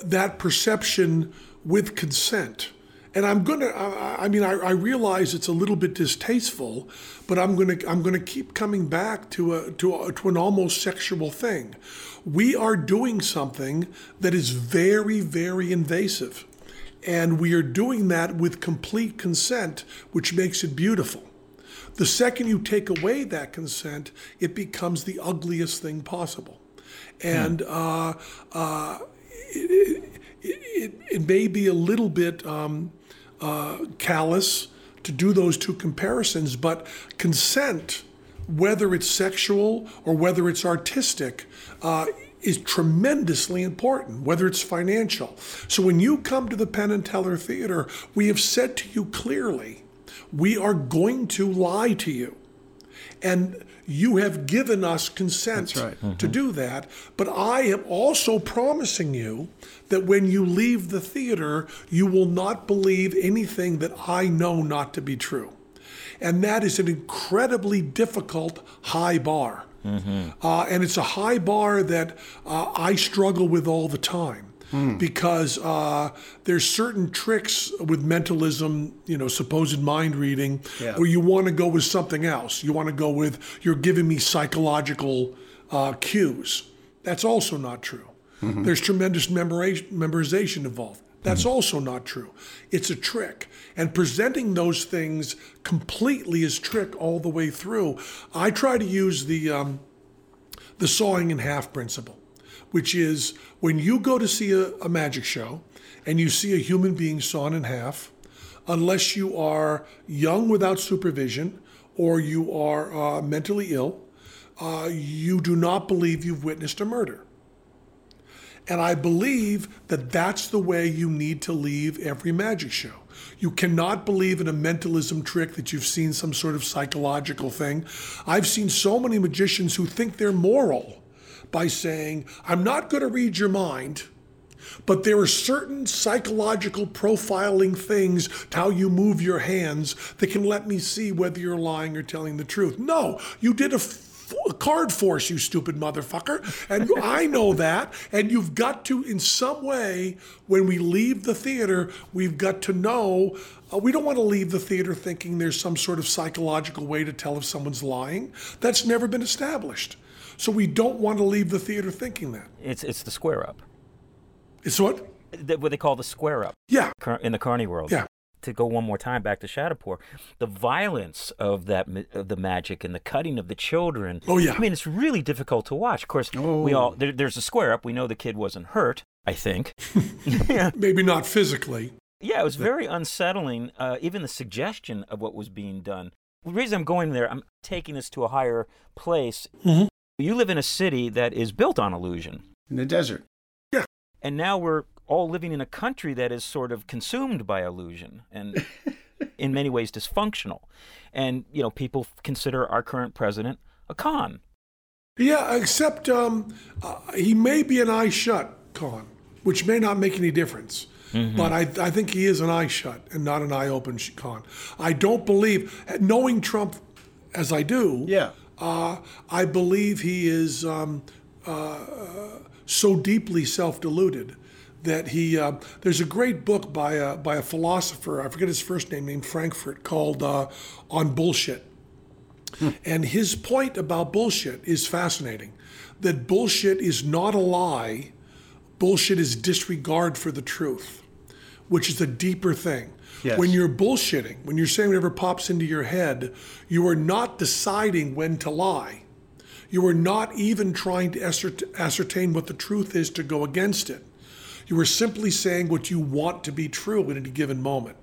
that perception with consent. And I'm gonna. I I mean, I, I realize it's a little bit distasteful, but I'm gonna. I'm gonna keep coming back to a to a, to an almost sexual thing. We are doing something that is very, very invasive, and we are doing that with complete consent, which makes it beautiful. The second you take away that consent, it becomes the ugliest thing possible. And uh, uh, it, it, it, it may be a little bit um, uh, callous to do those two comparisons, but consent, whether it's sexual or whether it's artistic, uh, is tremendously important, whether it's financial. So when you come to the Penn and Teller Theater, we have said to you clearly, we are going to lie to you. And you have given us consent right. to do that. But I am also promising you that when you leave the theater, you will not believe anything that I know not to be true. And that is an incredibly difficult high bar. Uh, and it's a high bar that uh, I struggle with all the time because uh, there's certain tricks with mentalism, you know, supposed mind reading, Yeah. where you want to go with something else. You want to go with, you're giving me psychological uh, cues. That's also not true. There's tremendous memori- memorization involved. That's also not true. It's a trick. And presenting those things completely as trick all the way through, I try to use the um, the sawing in half principle, which is when you go to see a, a magic show and you see a human being sawn in half, unless you are young without supervision or you are uh, mentally ill, uh, you do not believe you've witnessed a murder. And I believe that that's the way you need to leave every magic show. You cannot believe in a mentalism trick that you've seen some sort of psychological thing. I've seen so many magicians who think they're moral by saying, I'm not going to read your mind, but there are certain psychological profiling things to how you move your hands that can let me see whether you're lying or telling the truth. No, you did a card force, you stupid motherfucker. And I know that. And you've got to, in some way, when we leave the theater, we've got to know. Uh, we don't want to leave the theater thinking there's some sort of psychological way to tell if someone's lying. That's never been established. So we don't want to leave the theater thinking that. It's it's the square up. It's what? That- What they call the square up Yeah. in the carny world. Yeah. To go one more time back to Shadipur, the violence of that of the magic and the cutting of the children. Oh, yeah. I mean, it's really difficult to watch. Of course, we all there, there's a square up. We know the kid wasn't hurt. I think. yeah. Maybe not physically. Yeah, it was very unsettling. Uh, even the suggestion of what was being done. The reason I'm going there, I'm taking this to a higher place. Mhm. You live in a city that is built on illusion, In the desert. Yeah. And now we're all living in a country that is sort of consumed by illusion and, in many ways, dysfunctional. And you know, people consider our current president a con. Yeah, except um, uh, he may be an eye shut con, which may not make any difference. But I, I think he is an eye shut and not an eye open sh- con. I don't believe, knowing Trump as I do, Yeah. Uh, I believe he is um, uh, so deeply self deluded that he. Uh, there's a great book by a, by a philosopher, I forget his first name, named Frankfurt, called uh, On Bullshit. And his point about bullshit is fascinating that bullshit is not a lie, bullshit is disregard for the truth, which is a deeper thing. Yes. When you're bullshitting, when you're saying whatever pops into your head, you are not deciding when to lie. You are not even trying to ascertain what the truth is to go against it. You are simply saying what you want to be true at any given moment.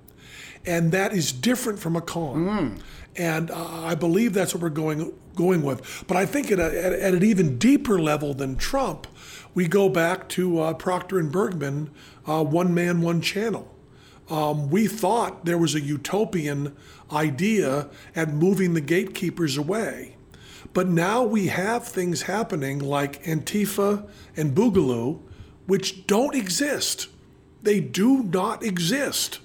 And that is different from a con. And uh, I believe that's what we're going going with. But I think at, a, at, at an even deeper level than Trump, we go back to uh, Proctor and Bergman, uh, one man, one channel. Um, we thought there was a utopian idea at moving the gatekeepers away. But now we have things happening like Antifa and Boogaloo, which don't exist. They do not exist.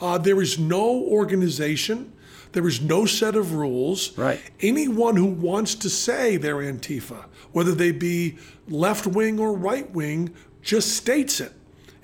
Uh, there is no organization. There is no set of rules. Right. Anyone who wants to say they're Antifa, whether they be left wing or right wing, just states it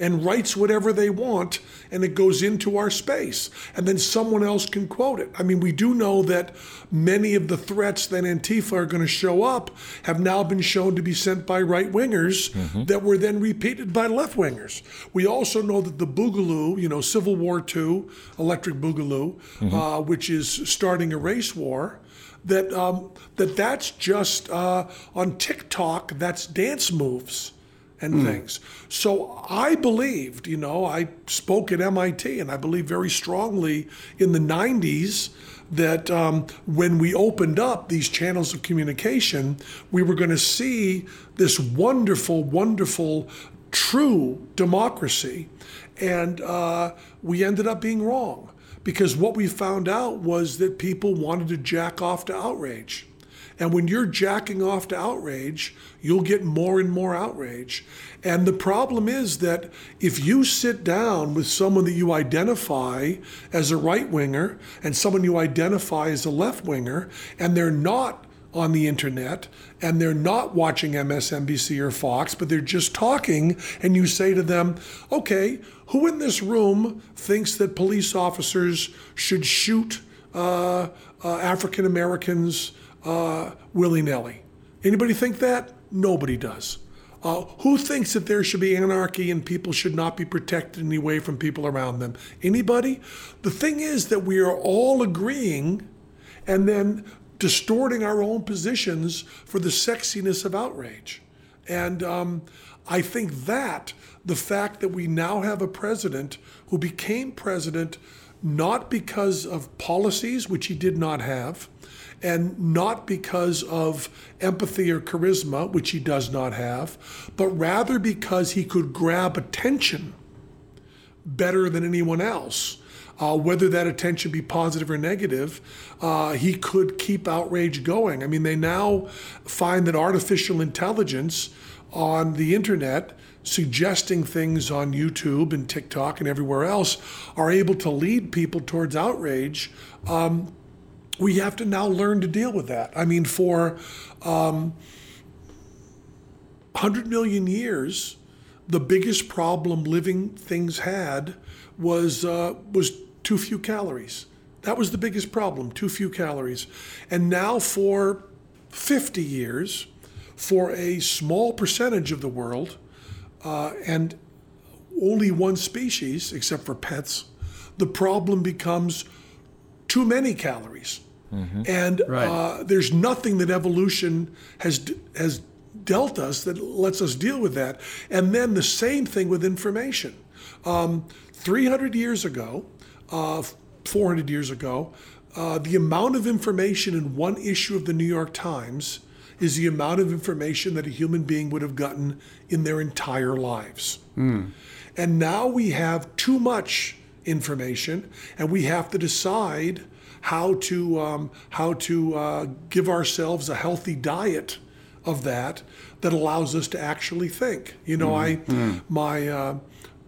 and writes whatever they want, and it goes into our space. And then someone else can quote it. I mean, we do know that many of the threats that Antifa are going to show up have now been shown to be sent by right wingers that were then repeated by left wingers. We also know that the Boogaloo, you know, Civil War II, Electric Boogaloo, uh, which is starting a race war, that um, that that's just uh, on TikTok. That's dance moves and things. So I believed, you know, I spoke at MIT, and I believe very strongly in the '90s that um, when we opened up these channels of communication, we were going to see this wonderful, wonderful, true democracy, and uh, we ended up being wrong because what we found out was that people wanted to jack off to outrage. And when you're jacking off to outrage, you'll get more and more outrage. And the problem is that if you sit down with someone that you identify as a right winger and someone you identify as a left winger, and they're not on the internet and they're not watching MSNBC or Fox, but they're just talking, and you say to them, okay, who in this room thinks that police officers should shoot uh, uh, African Americans uh, willy nilly? Anybody think that? Nobody does. Uh, who thinks that there should be anarchy and people should not be protected in any way from people around them? Anybody? The thing is that we are all agreeing and then distorting our own positions for the sexiness of outrage. And um, I think that the fact that we now have a president who became president not because of policies, which he did not have, and not because of empathy or charisma, which he does not have, but rather because he could grab attention better than anyone else. Uh, whether that attention be positive or negative, uh, he could keep outrage going. I mean, they now find that artificial intelligence on the internet suggesting things on YouTube and TikTok and everywhere else are able to lead people towards outrage, um, we have to now learn to deal with that. I mean, for um, 100 million years, the biggest problem living things had was uh, was too few calories. That was the biggest problem, too few calories. And now for 50 years, for a small percentage of the world, uh, and only one species, except for pets, the problem becomes too many calories. And Right. uh, there's nothing that evolution has has dealt us that lets us deal with that. And then the same thing with information. Um, 300 years ago, uh, 400 years ago, uh, the amount of information in one issue of the New York Times is the amount of information that a human being would have gotten in their entire lives. And now we have too much information, and we have to decide how to um, how to uh, give ourselves a healthy diet of that that allows us to actually think. You know, I my uh,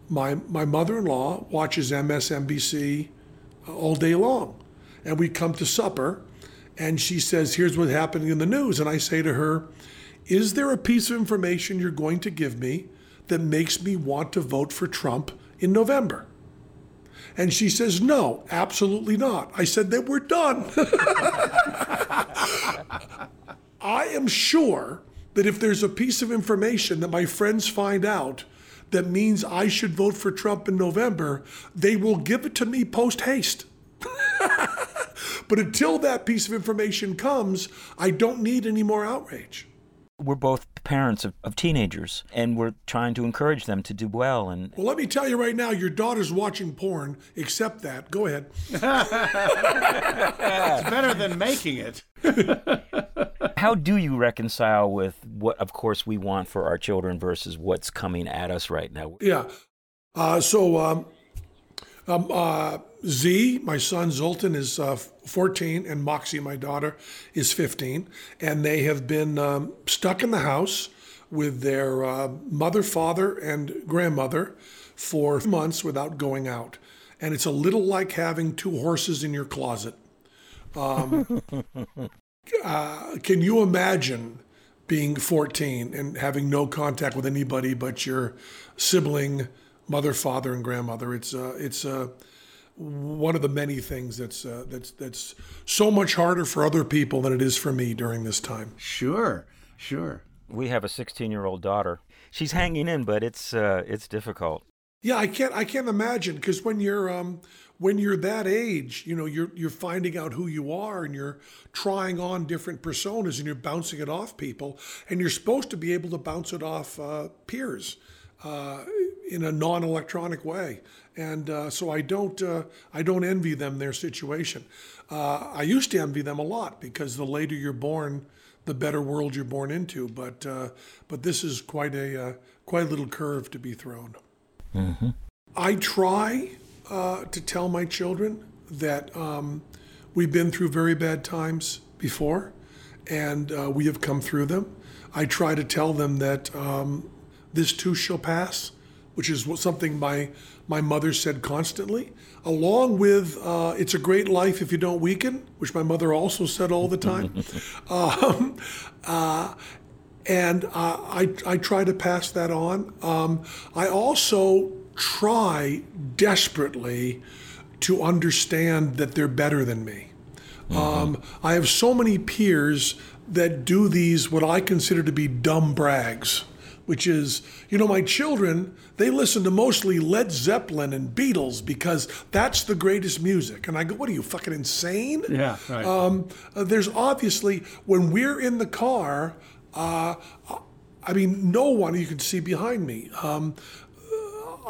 my my mother-in-law watches MSNBC all day long, and we come to supper, and she says, "Here's what's happening in the news," and I say to her, "Is there a piece of information you're going to give me that makes me want to vote for Trump in November?" And she says, No, absolutely not. I said, Then we're done. I am sure that if there's a piece of information that my friends find out that means I should vote for Trump in November, they will give it to me post haste. but until that piece of information comes, I don't need any more outrage. We're both parents of, of teenagers, and we're trying to encourage them to do well. And Well, let me tell you right now, your daughter's watching porn. Accept that. Go ahead. It's better than making it. how do you reconcile with what, of course, we want for our children versus what's coming at us right now? Yeah. Uh, so um, um, uh, Z, my son Zolten, is uh, 14, and Moxie, my daughter, is 15. And they have been um, stuck in the house with their uh, mother, father, and grandmother for months without going out. And it's a little like having two horses in your closet. Um, uh, can you imagine being 14 and having no contact with anybody but your sibling, mother, father, and grandmother? It's uh, it's uh, one of the many things that's uh, that's that's so much harder for other people than it is for me during this time. Sure, sure. We have a 16-year-old daughter. She's hanging in, but it's uh, it's difficult. Yeah, I can't I can't imagine because when you're um when you're that age, you know, you're you're finding out who you are and you're trying on different personas and you're bouncing it off people and you're supposed to be able to bounce it off uh, peers uh, in a non-electronic way. And uh, so I don't uh, I don't envy them their situation. Uh, I used to envy them a lot because the later you're born, the better world you're born into. But uh, but this is quite a uh, quite a little curve to be thrown. I try uh, to tell my children that um, we've been through very bad times before, and uh, we have come through them. I try to tell them that um, this too shall pass, which is what- something my my mother said constantly, along with uh, "It's a great life if you don't weaken," which my mother also said all the time. um, uh, and uh, I, I try to pass that on. Um, I also try desperately to understand that they're better than me. Um, I have so many peers that do these, what I consider to be dumb brags. Which is, you know, my children, they listen to mostly Led Zeppelin and Beatles because that's the greatest music. And I go, what are you, fucking insane? Yeah, right. Um, uh, there's obviously, when we're in the car, uh, I mean, no one you can see behind me. Um,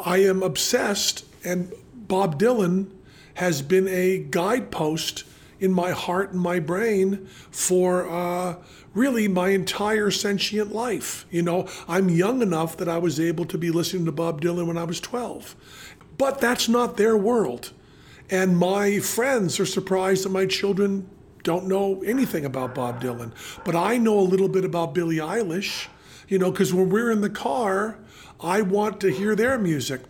I am obsessed, and Bob Dylan has been a guidepost in my heart and my brain for uh, really my entire sentient life. You know, I'm young enough that I was able to be listening to Bob Dylan when I was 12. But that's not their world. And my friends are surprised that my children don't know anything about Bob Dylan. But I know a little bit about Billie Eilish, you know, because when we're in the car, I want to hear their music.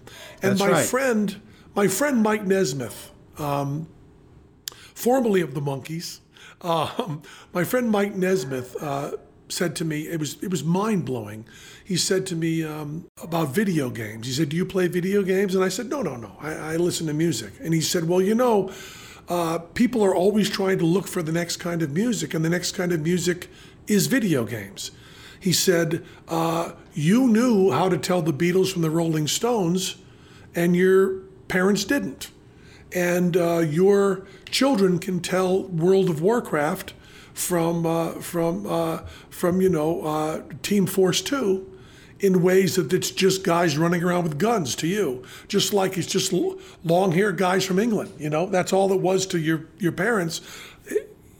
And That's my right. friend, my friend Mike Nesmith, um, formerly of the Monkees, um, my friend Mike Nesmith uh, said to me, it was it was mind blowing. He said to me um, about video games. He said, "Do you play video games?" And I said, "No, no, no. I, I listen to music." And he said, "Well, you know." Uh, people are always trying to look for the next kind of music, and the next kind of music is video games. He said, uh, You knew how to tell the Beatles from the Rolling Stones, and your parents didn't. And uh, your children can tell World of Warcraft from, uh, from, uh, from you know, uh, Team Fortress 2 in ways that it's just guys running around with guns to you, just like it's just long-haired guys from England. You know, that's all it was to your your parents.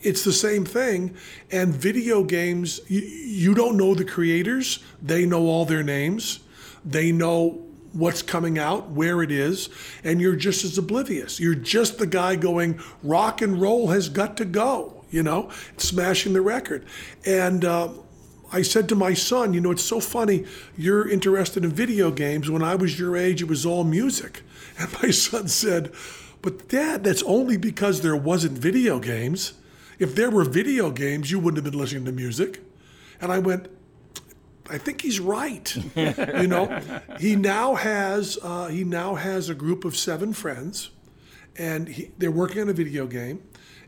It's the same thing. And video games, you, you don't know the creators; they know all their names. They know what's coming out, where it is, and you're just as oblivious. You're just the guy going, rock and roll has got to go, you know, smashing the record. And uh, I said to my son, you know, it's so funny, you're interested in video games. When I was your age, it was all music. And my son said, but dad, that's only because there wasn't video games. If there were video games, you wouldn't have been listening to music. And I went, I think he's right. you know, he now has uh, he now has a group of seven friends, and he, they're working on a video game,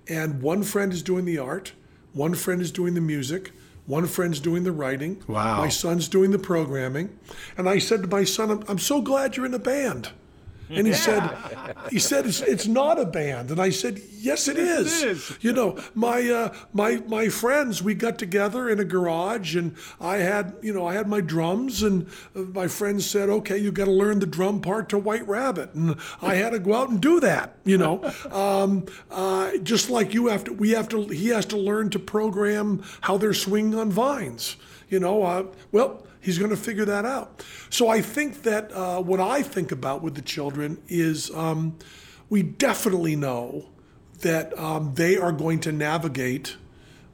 and one friend is doing the art, one friend is doing the music, one friend's doing the writing. Wow. My son's doing the programming, and I said to my son, "I'm, I'm so glad you're in a band." And he said, he said it's, it's not a band. And I said, yes, it is. is. You know, my uh, my my friends, we got together in a garage, and I had you know I had my drums, and uh, my friends said, okay, you got to learn the drum part to White Rabbit, and I had to go out and do that. You know, um, uh, just like you have to, we have to, he has to learn to program how they're swinging on vines. You know, uh, well. He's going to figure that out. So I think that uh, what I think about with the children is um, we definitely know that um, they are going to navigate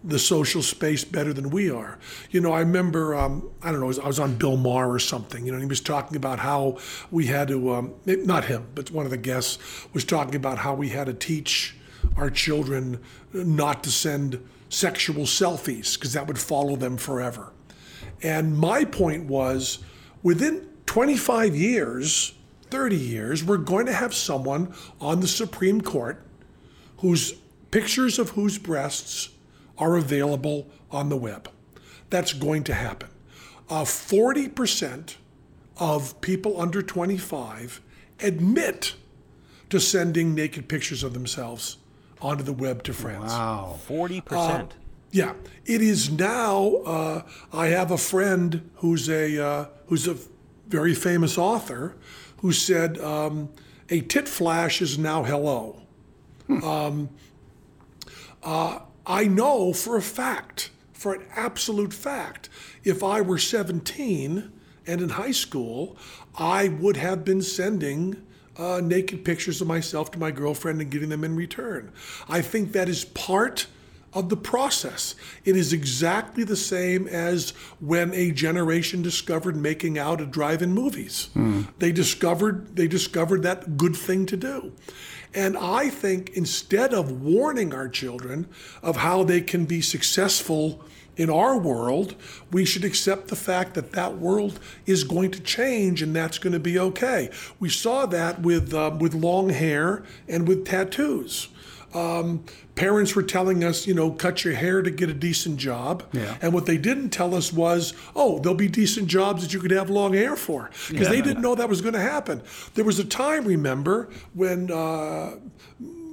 the social space better than we are. You know, I remember, um, I don't know, I was on Bill Maher or something, you know, he was talking about how we had to, um, not him, but one of the guests was talking about how we had to teach our children not to send sexual selfies because that would follow them forever. And my point was within 25 years, 30 years, we're going to have someone on the Supreme Court whose pictures of whose breasts are available on the web. That's going to happen. Uh, 40% of people under 25 admit to sending naked pictures of themselves onto the web to friends. Wow. 40%. Yeah, it is now. Uh, I have a friend who's a uh, who's a very famous author who said um, a tit flash is now hello. um, uh, I know for a fact, for an absolute fact, if I were 17 and in high school, I would have been sending uh, naked pictures of myself to my girlfriend and getting them in return. I think that is part of the process. It is exactly the same as when a generation discovered making out at drive-in movies. They discovered they discovered that good thing to do. And I think instead of warning our children of how they can be successful in our world, we should accept the fact that that world is going to change and that's going to be okay. We saw that with uh, with long hair and with tattoos. Um, parents were telling us, you know, cut your hair to get a decent job. Yeah. And what they didn't tell us was, oh, there'll be decent jobs that you could have long hair for, because they didn't know that was going to happen. There was a time, remember, when. Uh,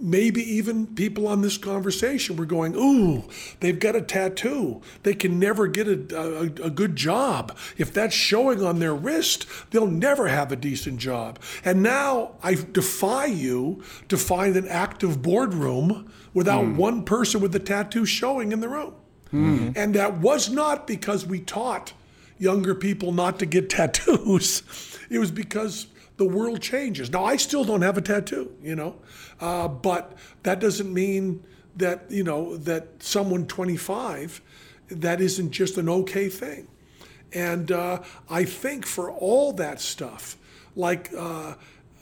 maybe even people on this conversation were going, Ooh, they've got a tattoo. They can never get a, a, a, good job. If that's showing on their wrist, they'll never have a decent job. And now I defy you to find an active boardroom without hmm. one person with a tattoo showing in the room. Hmm. And that was not because we taught younger people not to get tattoos. It was because the world changes. Now, I still don't have a tattoo, you know, uh, but that doesn't mean that, you know, that someone 25, that isn't just an okay thing. And uh, I think for all that stuff, like uh,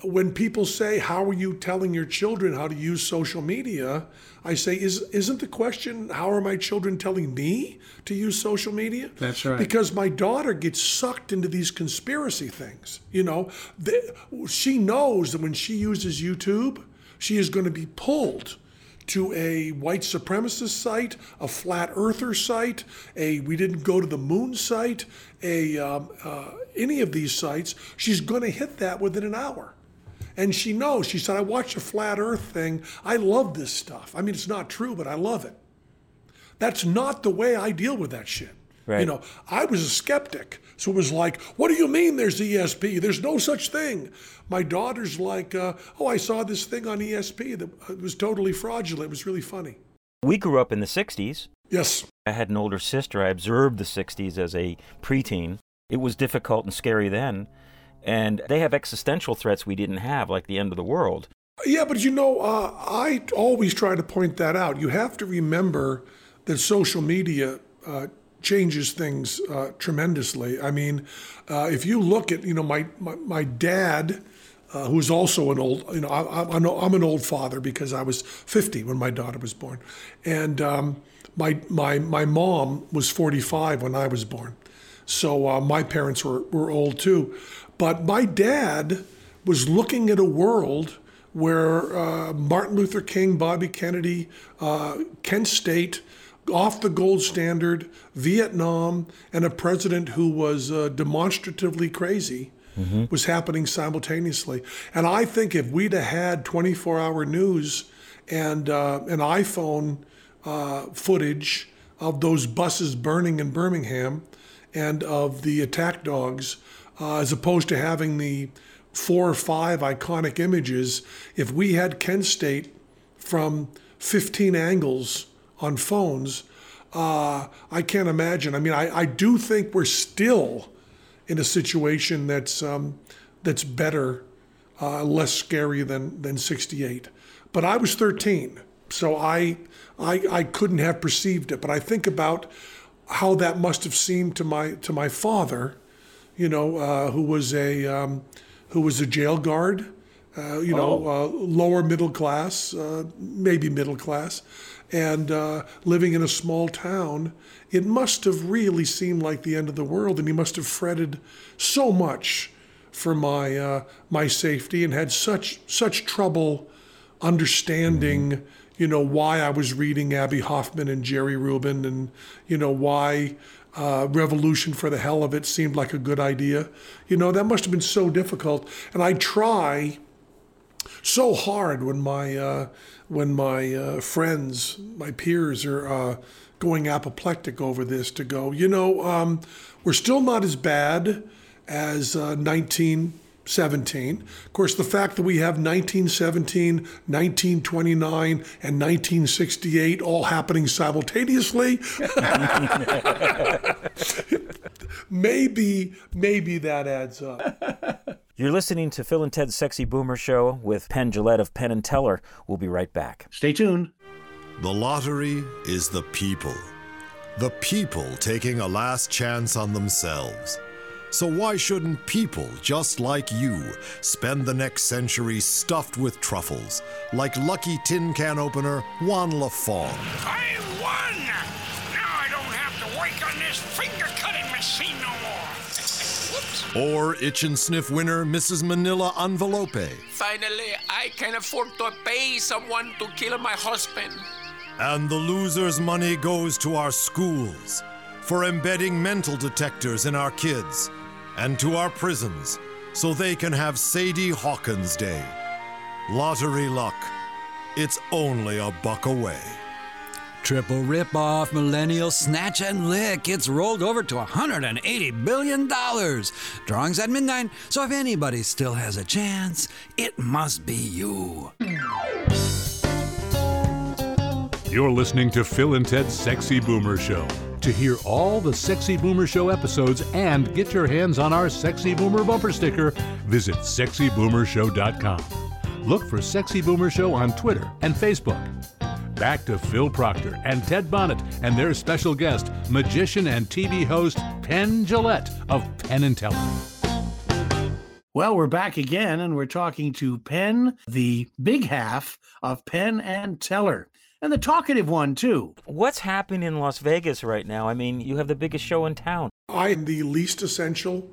when people say, How are you telling your children how to use social media? I say, Is, Isn't the question, How are my children telling me to use social media? That's right. Because my daughter gets sucked into these conspiracy things. You know, the, she knows that when she uses YouTube, she is going to be pulled to a white supremacist site, a flat earther site, a we didn't go to the moon site, a um, uh, any of these sites. She's going to hit that within an hour. And she knows. She said, I watched a flat earth thing. I love this stuff. I mean, it's not true, but I love it. That's not the way I deal with that shit. Right. You know, I was a skeptic. So it was like, what do you mean there's ESP? There's no such thing. My daughter's like, uh, oh, I saw this thing on ESP that uh, was totally fraudulent. It was really funny. We grew up in the 60s. Yes. I had an older sister. I observed the 60s as a preteen. It was difficult and scary then. And they have existential threats we didn't have, like the end of the world. Yeah, but you know, uh, I always try to point that out. You have to remember that social media uh, changes things uh, tremendously. I mean, uh, if you look at, you know, my, my, my dad, uh, who's also an old, you know, I, I'm an old father because I was 50 when my daughter was born. And um, my, my, my mom was 45 when I was born. So uh, my parents were, were old too. But my dad was looking at a world where uh, Martin Luther King, Bobby Kennedy, uh, Kent State, off the gold standard, Vietnam, and a president who was uh, demonstratively crazy was happening simultaneously. And I think if we'd have had 24 hour news and uh, an iPhone uh, footage of those buses burning in Birmingham and of the attack dogs, uh, as opposed to having the four or five iconic images, if we had Kent State from 15 angles on phones, uh, I can't imagine. I mean, I, I do think we're still in a situation that's um, that's better, uh, less scary than than 68. But I was 13, so I, I I couldn't have perceived it. But I think about how that must have seemed to my to my father, you know, uh, who was a um, who was a jail guard, uh, you know, uh, lower middle class, uh, maybe middle class, and uh, living in a small town. It must have really seemed like the end of the world, and he must have fretted so much for my uh, my safety and had such such trouble understanding. You know why I was reading Abbie Hoffman and Jerry Rubin, and you know why uh, Revolution for the hell of it seemed like a good idea. You know that must have been so difficult, and I try so hard when my uh, when my uh, friends, my peers are uh, going apoplectic over this to go. You know, um, we're still not as bad as uh, 1917. Of course, the fact that we have 1917, 1929, and 1968 all happening simultaneously. maybe, maybe that adds up. You're listening to Phil and Ted's Sexy Boomer Show with Penn Jillette of Penn and Teller. We'll be right back. Stay tuned. The lottery is the people. The people taking a last chance on themselves. So why shouldn't people just like you spend the next century stuffed with truffles, like lucky tin can opener Juan Lafon? I won! Now I don't have to work on this finger Or Itch and Sniff winner Mrs. Manila Envelope. Finally, I can afford to pay someone to kill my husband. And the loser's money goes to our schools for embedding mental detectors in our kids and to our prisons so they can have Sadie Hawkins Day. Lottery luck. It's only a buck away. Triple rip off millennial snatch and lick. It's rolled over to $180 billion. Drawings at midnight, so if anybody still has a chance, it must be you. You're listening to Phil and Ted's Sexy Boomer Show. To hear all the Sexy Boomer Show episodes and get your hands on our Sexy Boomer bumper sticker, visit sexyboomershow.com. Look for Sexy Boomer Show on Twitter and Facebook. Back to Phil Proctor and Ted Bonnitt and their special guest, magician and TV host Penn Jillette of Penn and Teller. Well, we're back again, and we're talking to Penn, the big half of Penn and Teller, and the talkative one, too. What's happening in Las Vegas right now? I mean, you have the biggest show in town. I am the least essential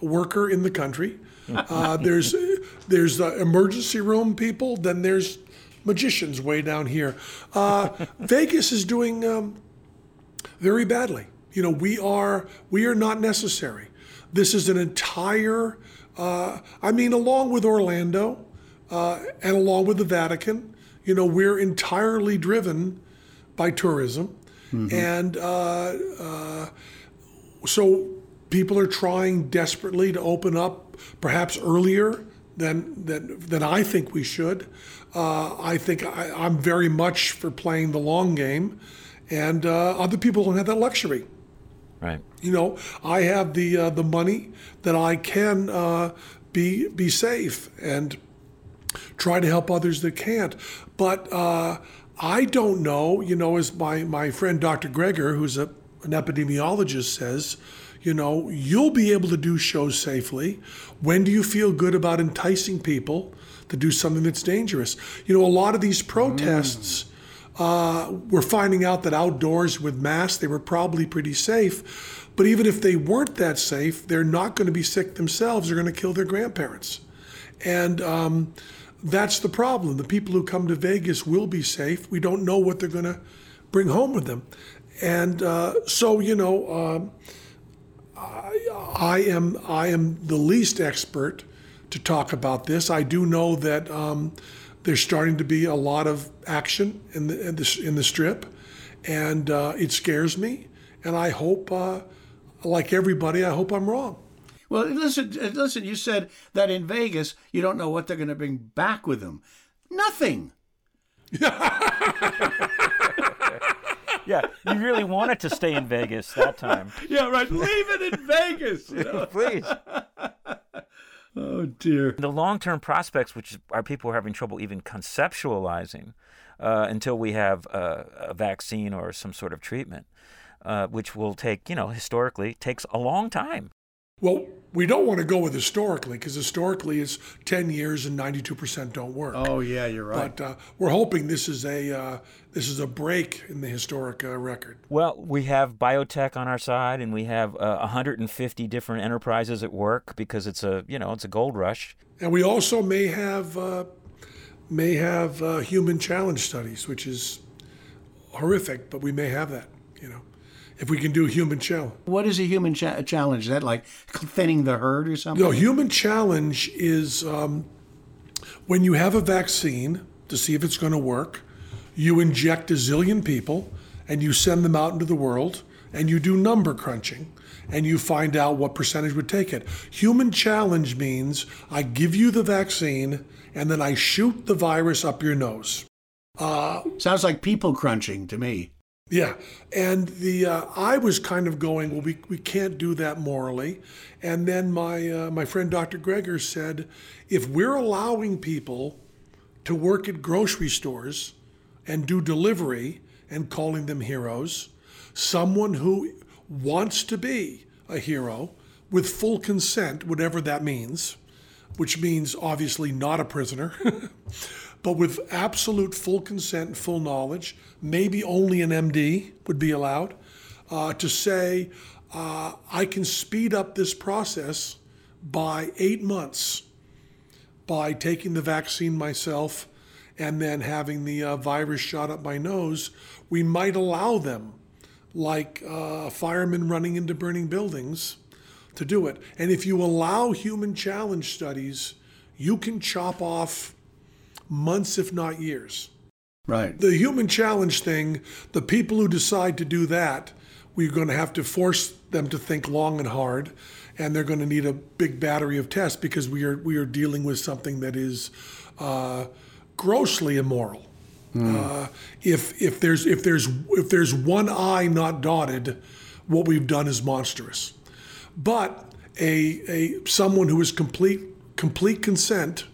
worker in the country. Uh, there's there's the emergency room people. Then there's magicians way down here. Uh, Vegas is doing um, very badly. You know, we are we are not necessary. This is an entire. Uh, I mean, along with Orlando uh, and along with the Vatican, you know, we're entirely driven by tourism, and uh, uh, so people are trying desperately to open up, perhaps earlier than than, than I think we should. Uh, I think I, I'm very much for playing the long game, and uh, other people don't have that luxury. Right. You know, I have the uh, the money that I can uh, be be safe and try to help others that can't. But uh, I don't know. You know, as my my friend Dr. Greger, who's a, an epidemiologist, says. You know, you'll be able to do shows safely. When do you feel good about enticing people to do something that's dangerous? You know, a lot of these protests, uh, we're finding out that outdoors with masks, they were probably pretty safe. But even if they weren't that safe, they're not going to be sick themselves. They're going to kill their grandparents. And um, that's the problem. The people who come to Vegas will be safe. We don't know what they're going to bring home with them. And uh, so, you know, um, I, I am I am the least expert to talk about this. I do know that um, there's starting to be a lot of action in the in the, in the strip, and uh, it scares me. And I hope, uh, like everybody, I hope I'm wrong. Well, listen, listen. You said that in Vegas, you don't know what they're going to bring back with them. Nothing. Yeah, you really wanted to stay in Vegas that time. Yeah, right. Leave it in Vegas. you know? Please. Oh dear. The long term prospects, which our people are having trouble even conceptualizing uh, until we have a vaccine or some sort of treatment, uh, which will take, you know, historically takes a long time. Well, we don't want to go with historically because historically it's 10 years and 92% don't work. Oh yeah, you're right. But uh, we're hoping this is a uh, this is a break in the historic uh, record. Well, we have biotech on our side, and we have uh, 150 different enterprises at work because it's a, you know, it's a gold rush. And we also may have uh, may have uh, human challenge studies, which is horrific, but we may have that. You know, if we can do human challenge. what is a human cha- challenge? Is that like thinning the herd or something? No, human challenge is um, when you have a vaccine to see if it's going to work, you inject a zillion people and you send them out into the world and you do number crunching and you find out what percentage would take it. Human challenge means I give you the vaccine and then I shoot the virus up your nose. Uh, Sounds like people crunching to me. Yeah, and the uh, I was kind of going, well, we, we can't do that morally, and then my uh, my friend Dr. Greger said, if we're allowing people to work at grocery stores and do delivery and calling them heroes, someone who wants to be a hero with full consent, whatever that means, which means obviously not a prisoner. but with absolute full consent and full knowledge, maybe only an MD would be allowed, uh, to say, uh, I can speed up this process by eight months by taking the vaccine myself and then having the uh, virus shot up my nose. We might allow them, like uh, firemen running into burning buildings, to do it. And if you allow human challenge studies, you can chop off months, if not years. Right. The human challenge thing, the people who decide to do that, we're going to have to force them to think long and hard, and they're going to need a big battery of tests because we are we are dealing with something that is uh, grossly immoral. Uh, if if there's if there's if there's one I not dotted, what we've done is monstrous. But a a someone who is complete complete consent,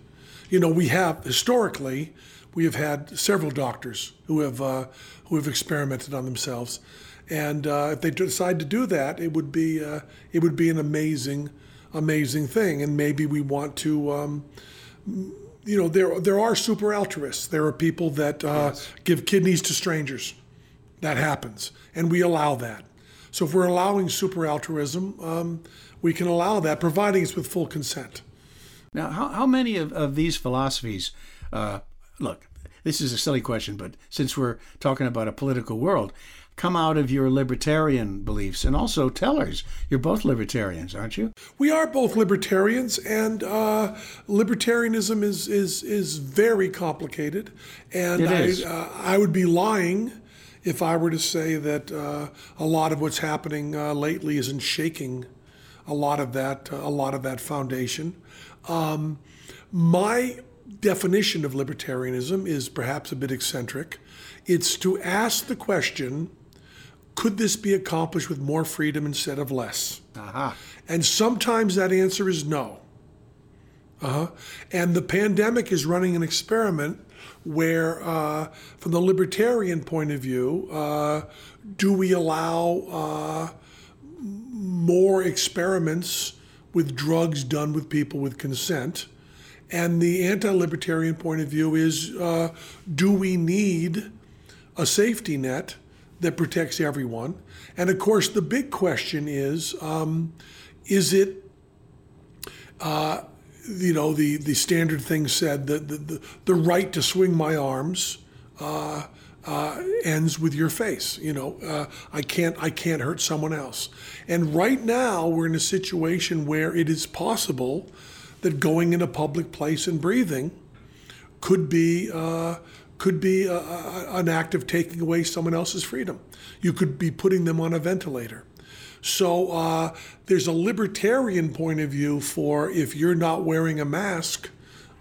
you know, we have historically we have had several doctors who have uh, who have experimented on themselves, and uh, if they decide to do that, it would be uh, it would be an amazing amazing thing, and maybe we want to. Um, you know, there there are super altruists. There are people that uh, give kidneys to strangers. That happens, and we allow that. So if we're allowing super altruism, um, we can allow that, providing it's with full consent. Now, how, how many of, of these philosophies, uh, look, this is a silly question, but since we're talking about a political world, come out of your libertarian beliefs? And also, Teller's, you're both libertarians, aren't you? We are both libertarians, and uh, libertarianism is is is very complicated. And I. Uh, I would be lying if I were to say that uh, a lot of what's happening uh, lately isn't shaking a lot of that uh, a lot of that foundation. Um, my definition of libertarianism is perhaps a bit eccentric. It's to ask the question could this be accomplished with more freedom instead of less? Aha. And sometimes that answer is no. Uh-huh. And the pandemic is running an experiment where, uh, from the libertarian point of view, uh, do we allow uh, more experiments with drugs done with people with consent? And the anti libertarian point of view is uh, do we need a safety net that protects everyone? And of course, the big question is um, is it, uh, you know, the, the standard thing said that the, the, the right to swing my arms. Uh, uh, ends with your face. You know, uh, I can't I can't hurt someone else. And right now we're in a situation where it is possible that going in a public place and breathing could be uh, could be a, a, an act of taking away someone else's freedom. You could be putting them on a ventilator. So uh, there's a libertarian point of view for if you're not wearing a mask,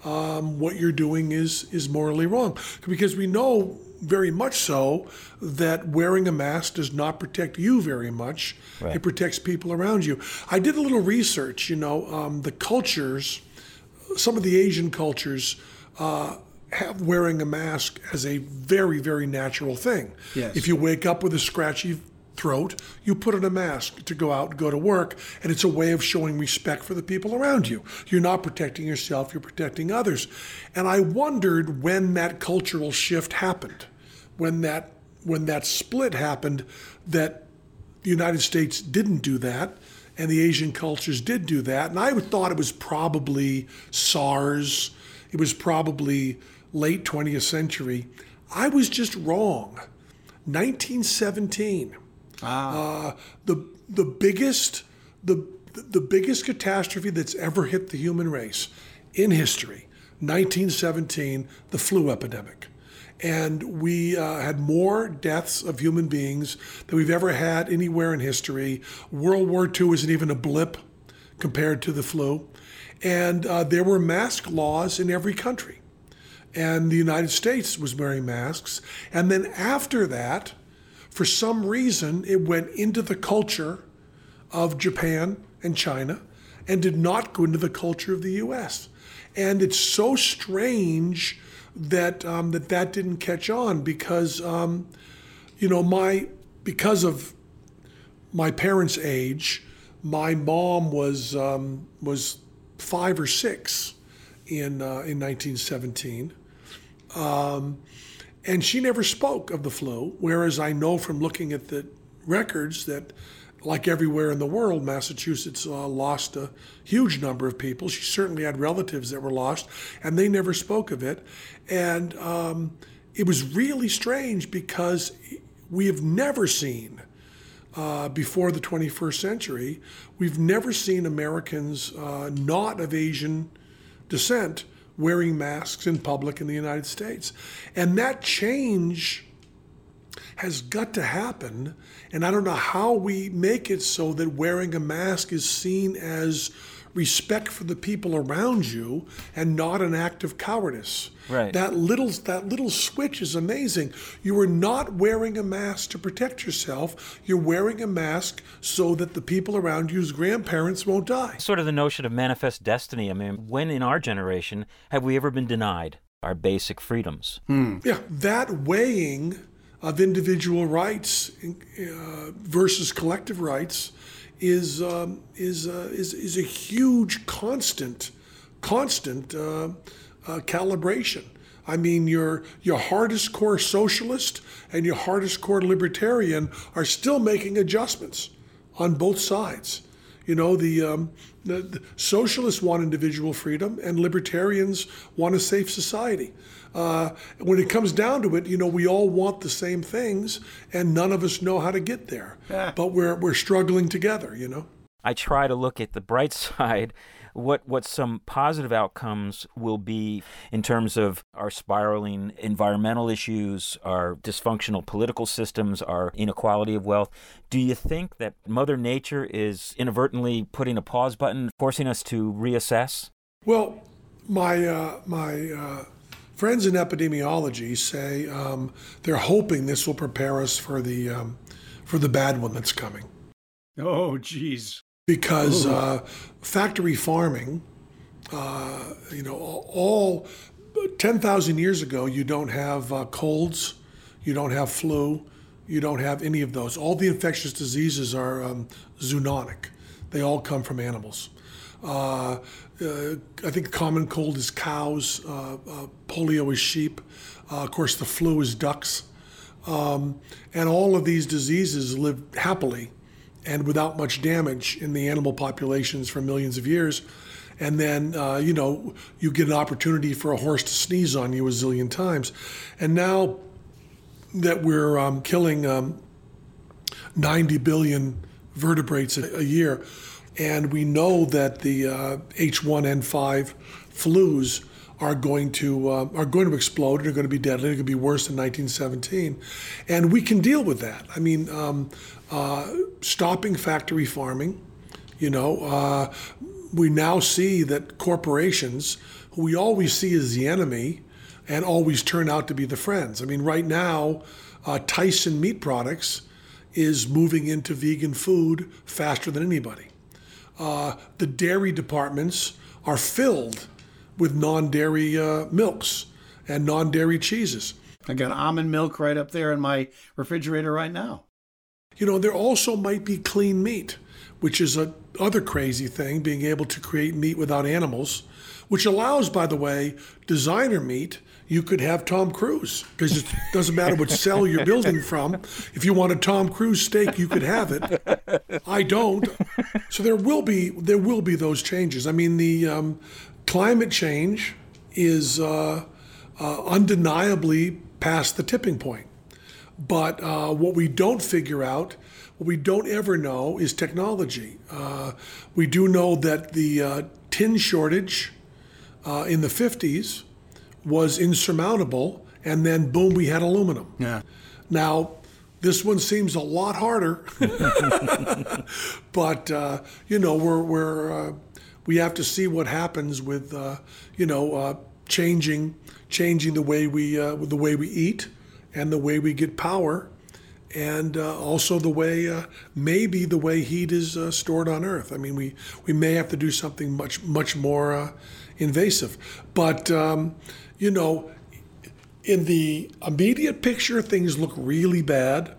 um, what you're doing is is morally wrong because we know very much so that wearing a mask does not protect you very much. Right. It protects people around you. I did a little research. You know, um, the cultures, some of the Asian cultures. Uh, have wearing a mask as a very, very natural thing. Yes. If you wake up with a scratchy throat, you put on a mask to go out and go to work, and it's a way of showing respect for the people around you. You're not protecting yourself, you're protecting others. And I wondered when that cultural shift happened, when that when that split happened, that the United States didn't do that, and the Asian cultures did do that. And I thought it was probably SARS, it was probably late 20th century. I was just wrong. 1917 uh, the the biggest the the biggest catastrophe that's ever hit the human race in history 1917 the flu epidemic. And we uh, had more deaths of human beings than we've ever had anywhere in history. World war ii isn't even a blip compared to the flu. And uh, there were mask laws in every country. And the united states was wearing masks. And then after that for some reason, it went into the culture of Japan and China and did not go into the culture of the US. And it's so strange that um, that, that didn't catch on because, um, you know, my because of my parents' age, my mom was um, was five or six in uh, in 1917. Um, and she never spoke of the flu, whereas I know from looking at the records that like everywhere in the world, Massachusetts uh, lost a huge number of people. She certainly had relatives that were lost, and they never spoke of it. And um, it was really strange because we have never seen, uh, before the 21st century, we've never seen Americans uh, not of Asian descent wearing masks in public in the United States. And that change has got to happen. And I don't know how we make it so that wearing a mask is seen as respect for the people around you and not an act of cowardice. Right. That little that little switch is amazing. You are not wearing a mask to protect yourself. You're wearing a mask so that the people around you's grandparents won't die. Sort of the notion of manifest destiny. I mean, when in our generation have we ever been denied our basic freedoms? Yeah, that weighing of individual rights uh, versus collective rights is um, is, uh, is is a huge constant constant uh, uh, calibration. I mean, your your hardest core socialist and your hardest core libertarian are still making adjustments on both sides. You know, the, um, the, the socialists want individual freedom, and libertarians want a safe society. Uh, when it comes down to it, you know, we all want the same things, and none of us know how to get there. but we're we're struggling together. You know. I try to look at the bright side, what what some positive outcomes will be in terms of our spiraling environmental issues, our dysfunctional political systems, our inequality of wealth. Do you think that Mother Nature is inadvertently putting a pause button, forcing us to reassess? Well, my uh, my uh, friends in epidemiology say um, they're hoping this will prepare us for the um, for the bad one that's coming. Oh, geez. Because uh, factory farming, uh, you know, all 10,000 years ago, you don't have uh, colds, you don't have flu, you don't have any of those. All the infectious diseases are um, zoonotic, they all come from animals. Uh, uh, I think common cold is cows, uh, polio is sheep, of course, the flu is ducks. Um, and all of these diseases live happily and without much damage in the animal populations for millions of years. And then, uh, you know, you get an opportunity for a horse to sneeze on you a zillion times. And now that we're um, killing um, 90 billion vertebrates a, a, year, and we know that the uh, H1N5 flus are going to uh, are going to explode and are going to be deadly. They're going to be worse than 1917, and we can deal with that. I mean, um, uh, stopping factory farming. You know, uh, we now see that corporations, who we always see as the enemy, and always turn out to be the friends. I mean, right now, uh, Tyson Meat Products is moving into vegan food faster than anybody. Uh, the dairy departments are filled with non-dairy uh, milks and non-dairy cheeses. I got almond milk right up there in my refrigerator right now. You know, there also might be clean meat, which is a other crazy thing, being able to create meat without animals, which allows, by the way, designer meat. You could have Tom Cruise because it doesn't matter what cell you're building from. If you want a Tom Cruise steak, you could have it. I don't. So there will be there will be those changes. I mean, the um, climate change is uh, uh, undeniably past the tipping point. But uh, what we don't figure out, what we don't ever know, is technology. Uh, we do know that the uh, tin shortage uh, in the 50s was insurmountable, and then boom, we had aluminum. Yeah. Now, this one seems a lot harder, but uh, you know we're we're uh, we have to see what happens with you know changing changing the way we the way we eat and the way we get power, and uh, also the way uh, maybe the way heat is uh, stored on Earth. I mean, we we may have to do something much much more invasive, but um, you know, in the immediate picture, things look really bad.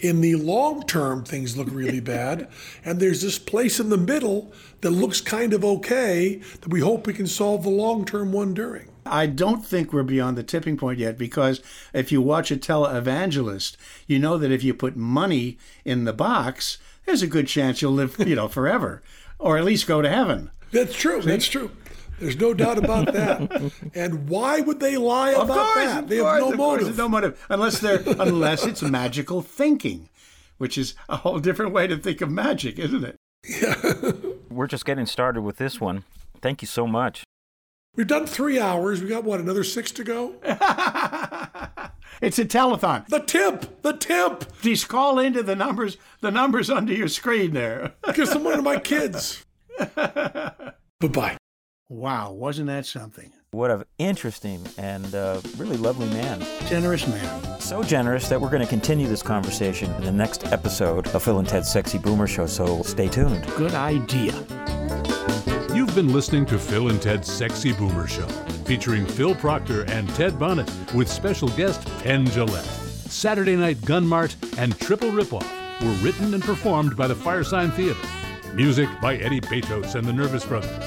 In the long term, things look really bad. And there's this place in the middle that looks kind of okay that we hope we can solve the long term one during. I don't think we're beyond the tipping point yet because if you watch a televangelist, you know that if you put money in the box, there's a good chance you'll live, you know, forever or at least go to heaven. That's true. That's true. There's no doubt about that. and why would they lie Of about course, that? of They have course, no of course, motive. no motive, unless they're unless it's magical thinking, which is a whole different way to think of magic, isn't it? Yeah. We're just getting started with this one. Thank you so much. We've done three hours. We got what, another six to go? It's a telethon. The tip, the tip. Just call into the numbers, the numbers under your screen there. Give some money to my kids. bye bye. Wow, wasn't that something? What an interesting and uh, really lovely man. Generous man. So generous that we're going to continue this conversation in the next episode of Phil and Ted's Sexy Boomer Show, so stay tuned. Good idea. You've been listening to Phil and Ted's Sexy Boomer Show, featuring Phil Proctor and Ted Bonnitt with special guest Penn Jillette. Saturday Night Gun Mart and Triple Ripoff were written and performed by the Firesign Theatre. Music by Eddie Beatos and the Nervous Brothers.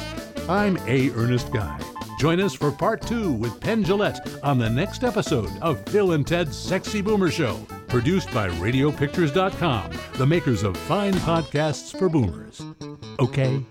I'm A. Ernest Guy. Join us for part two with Penn Jillette on the next episode of Phil and Ted's Sexy Boomer Show, produced by RadioPictures.com, the makers of fine podcasts for boomers. Okay?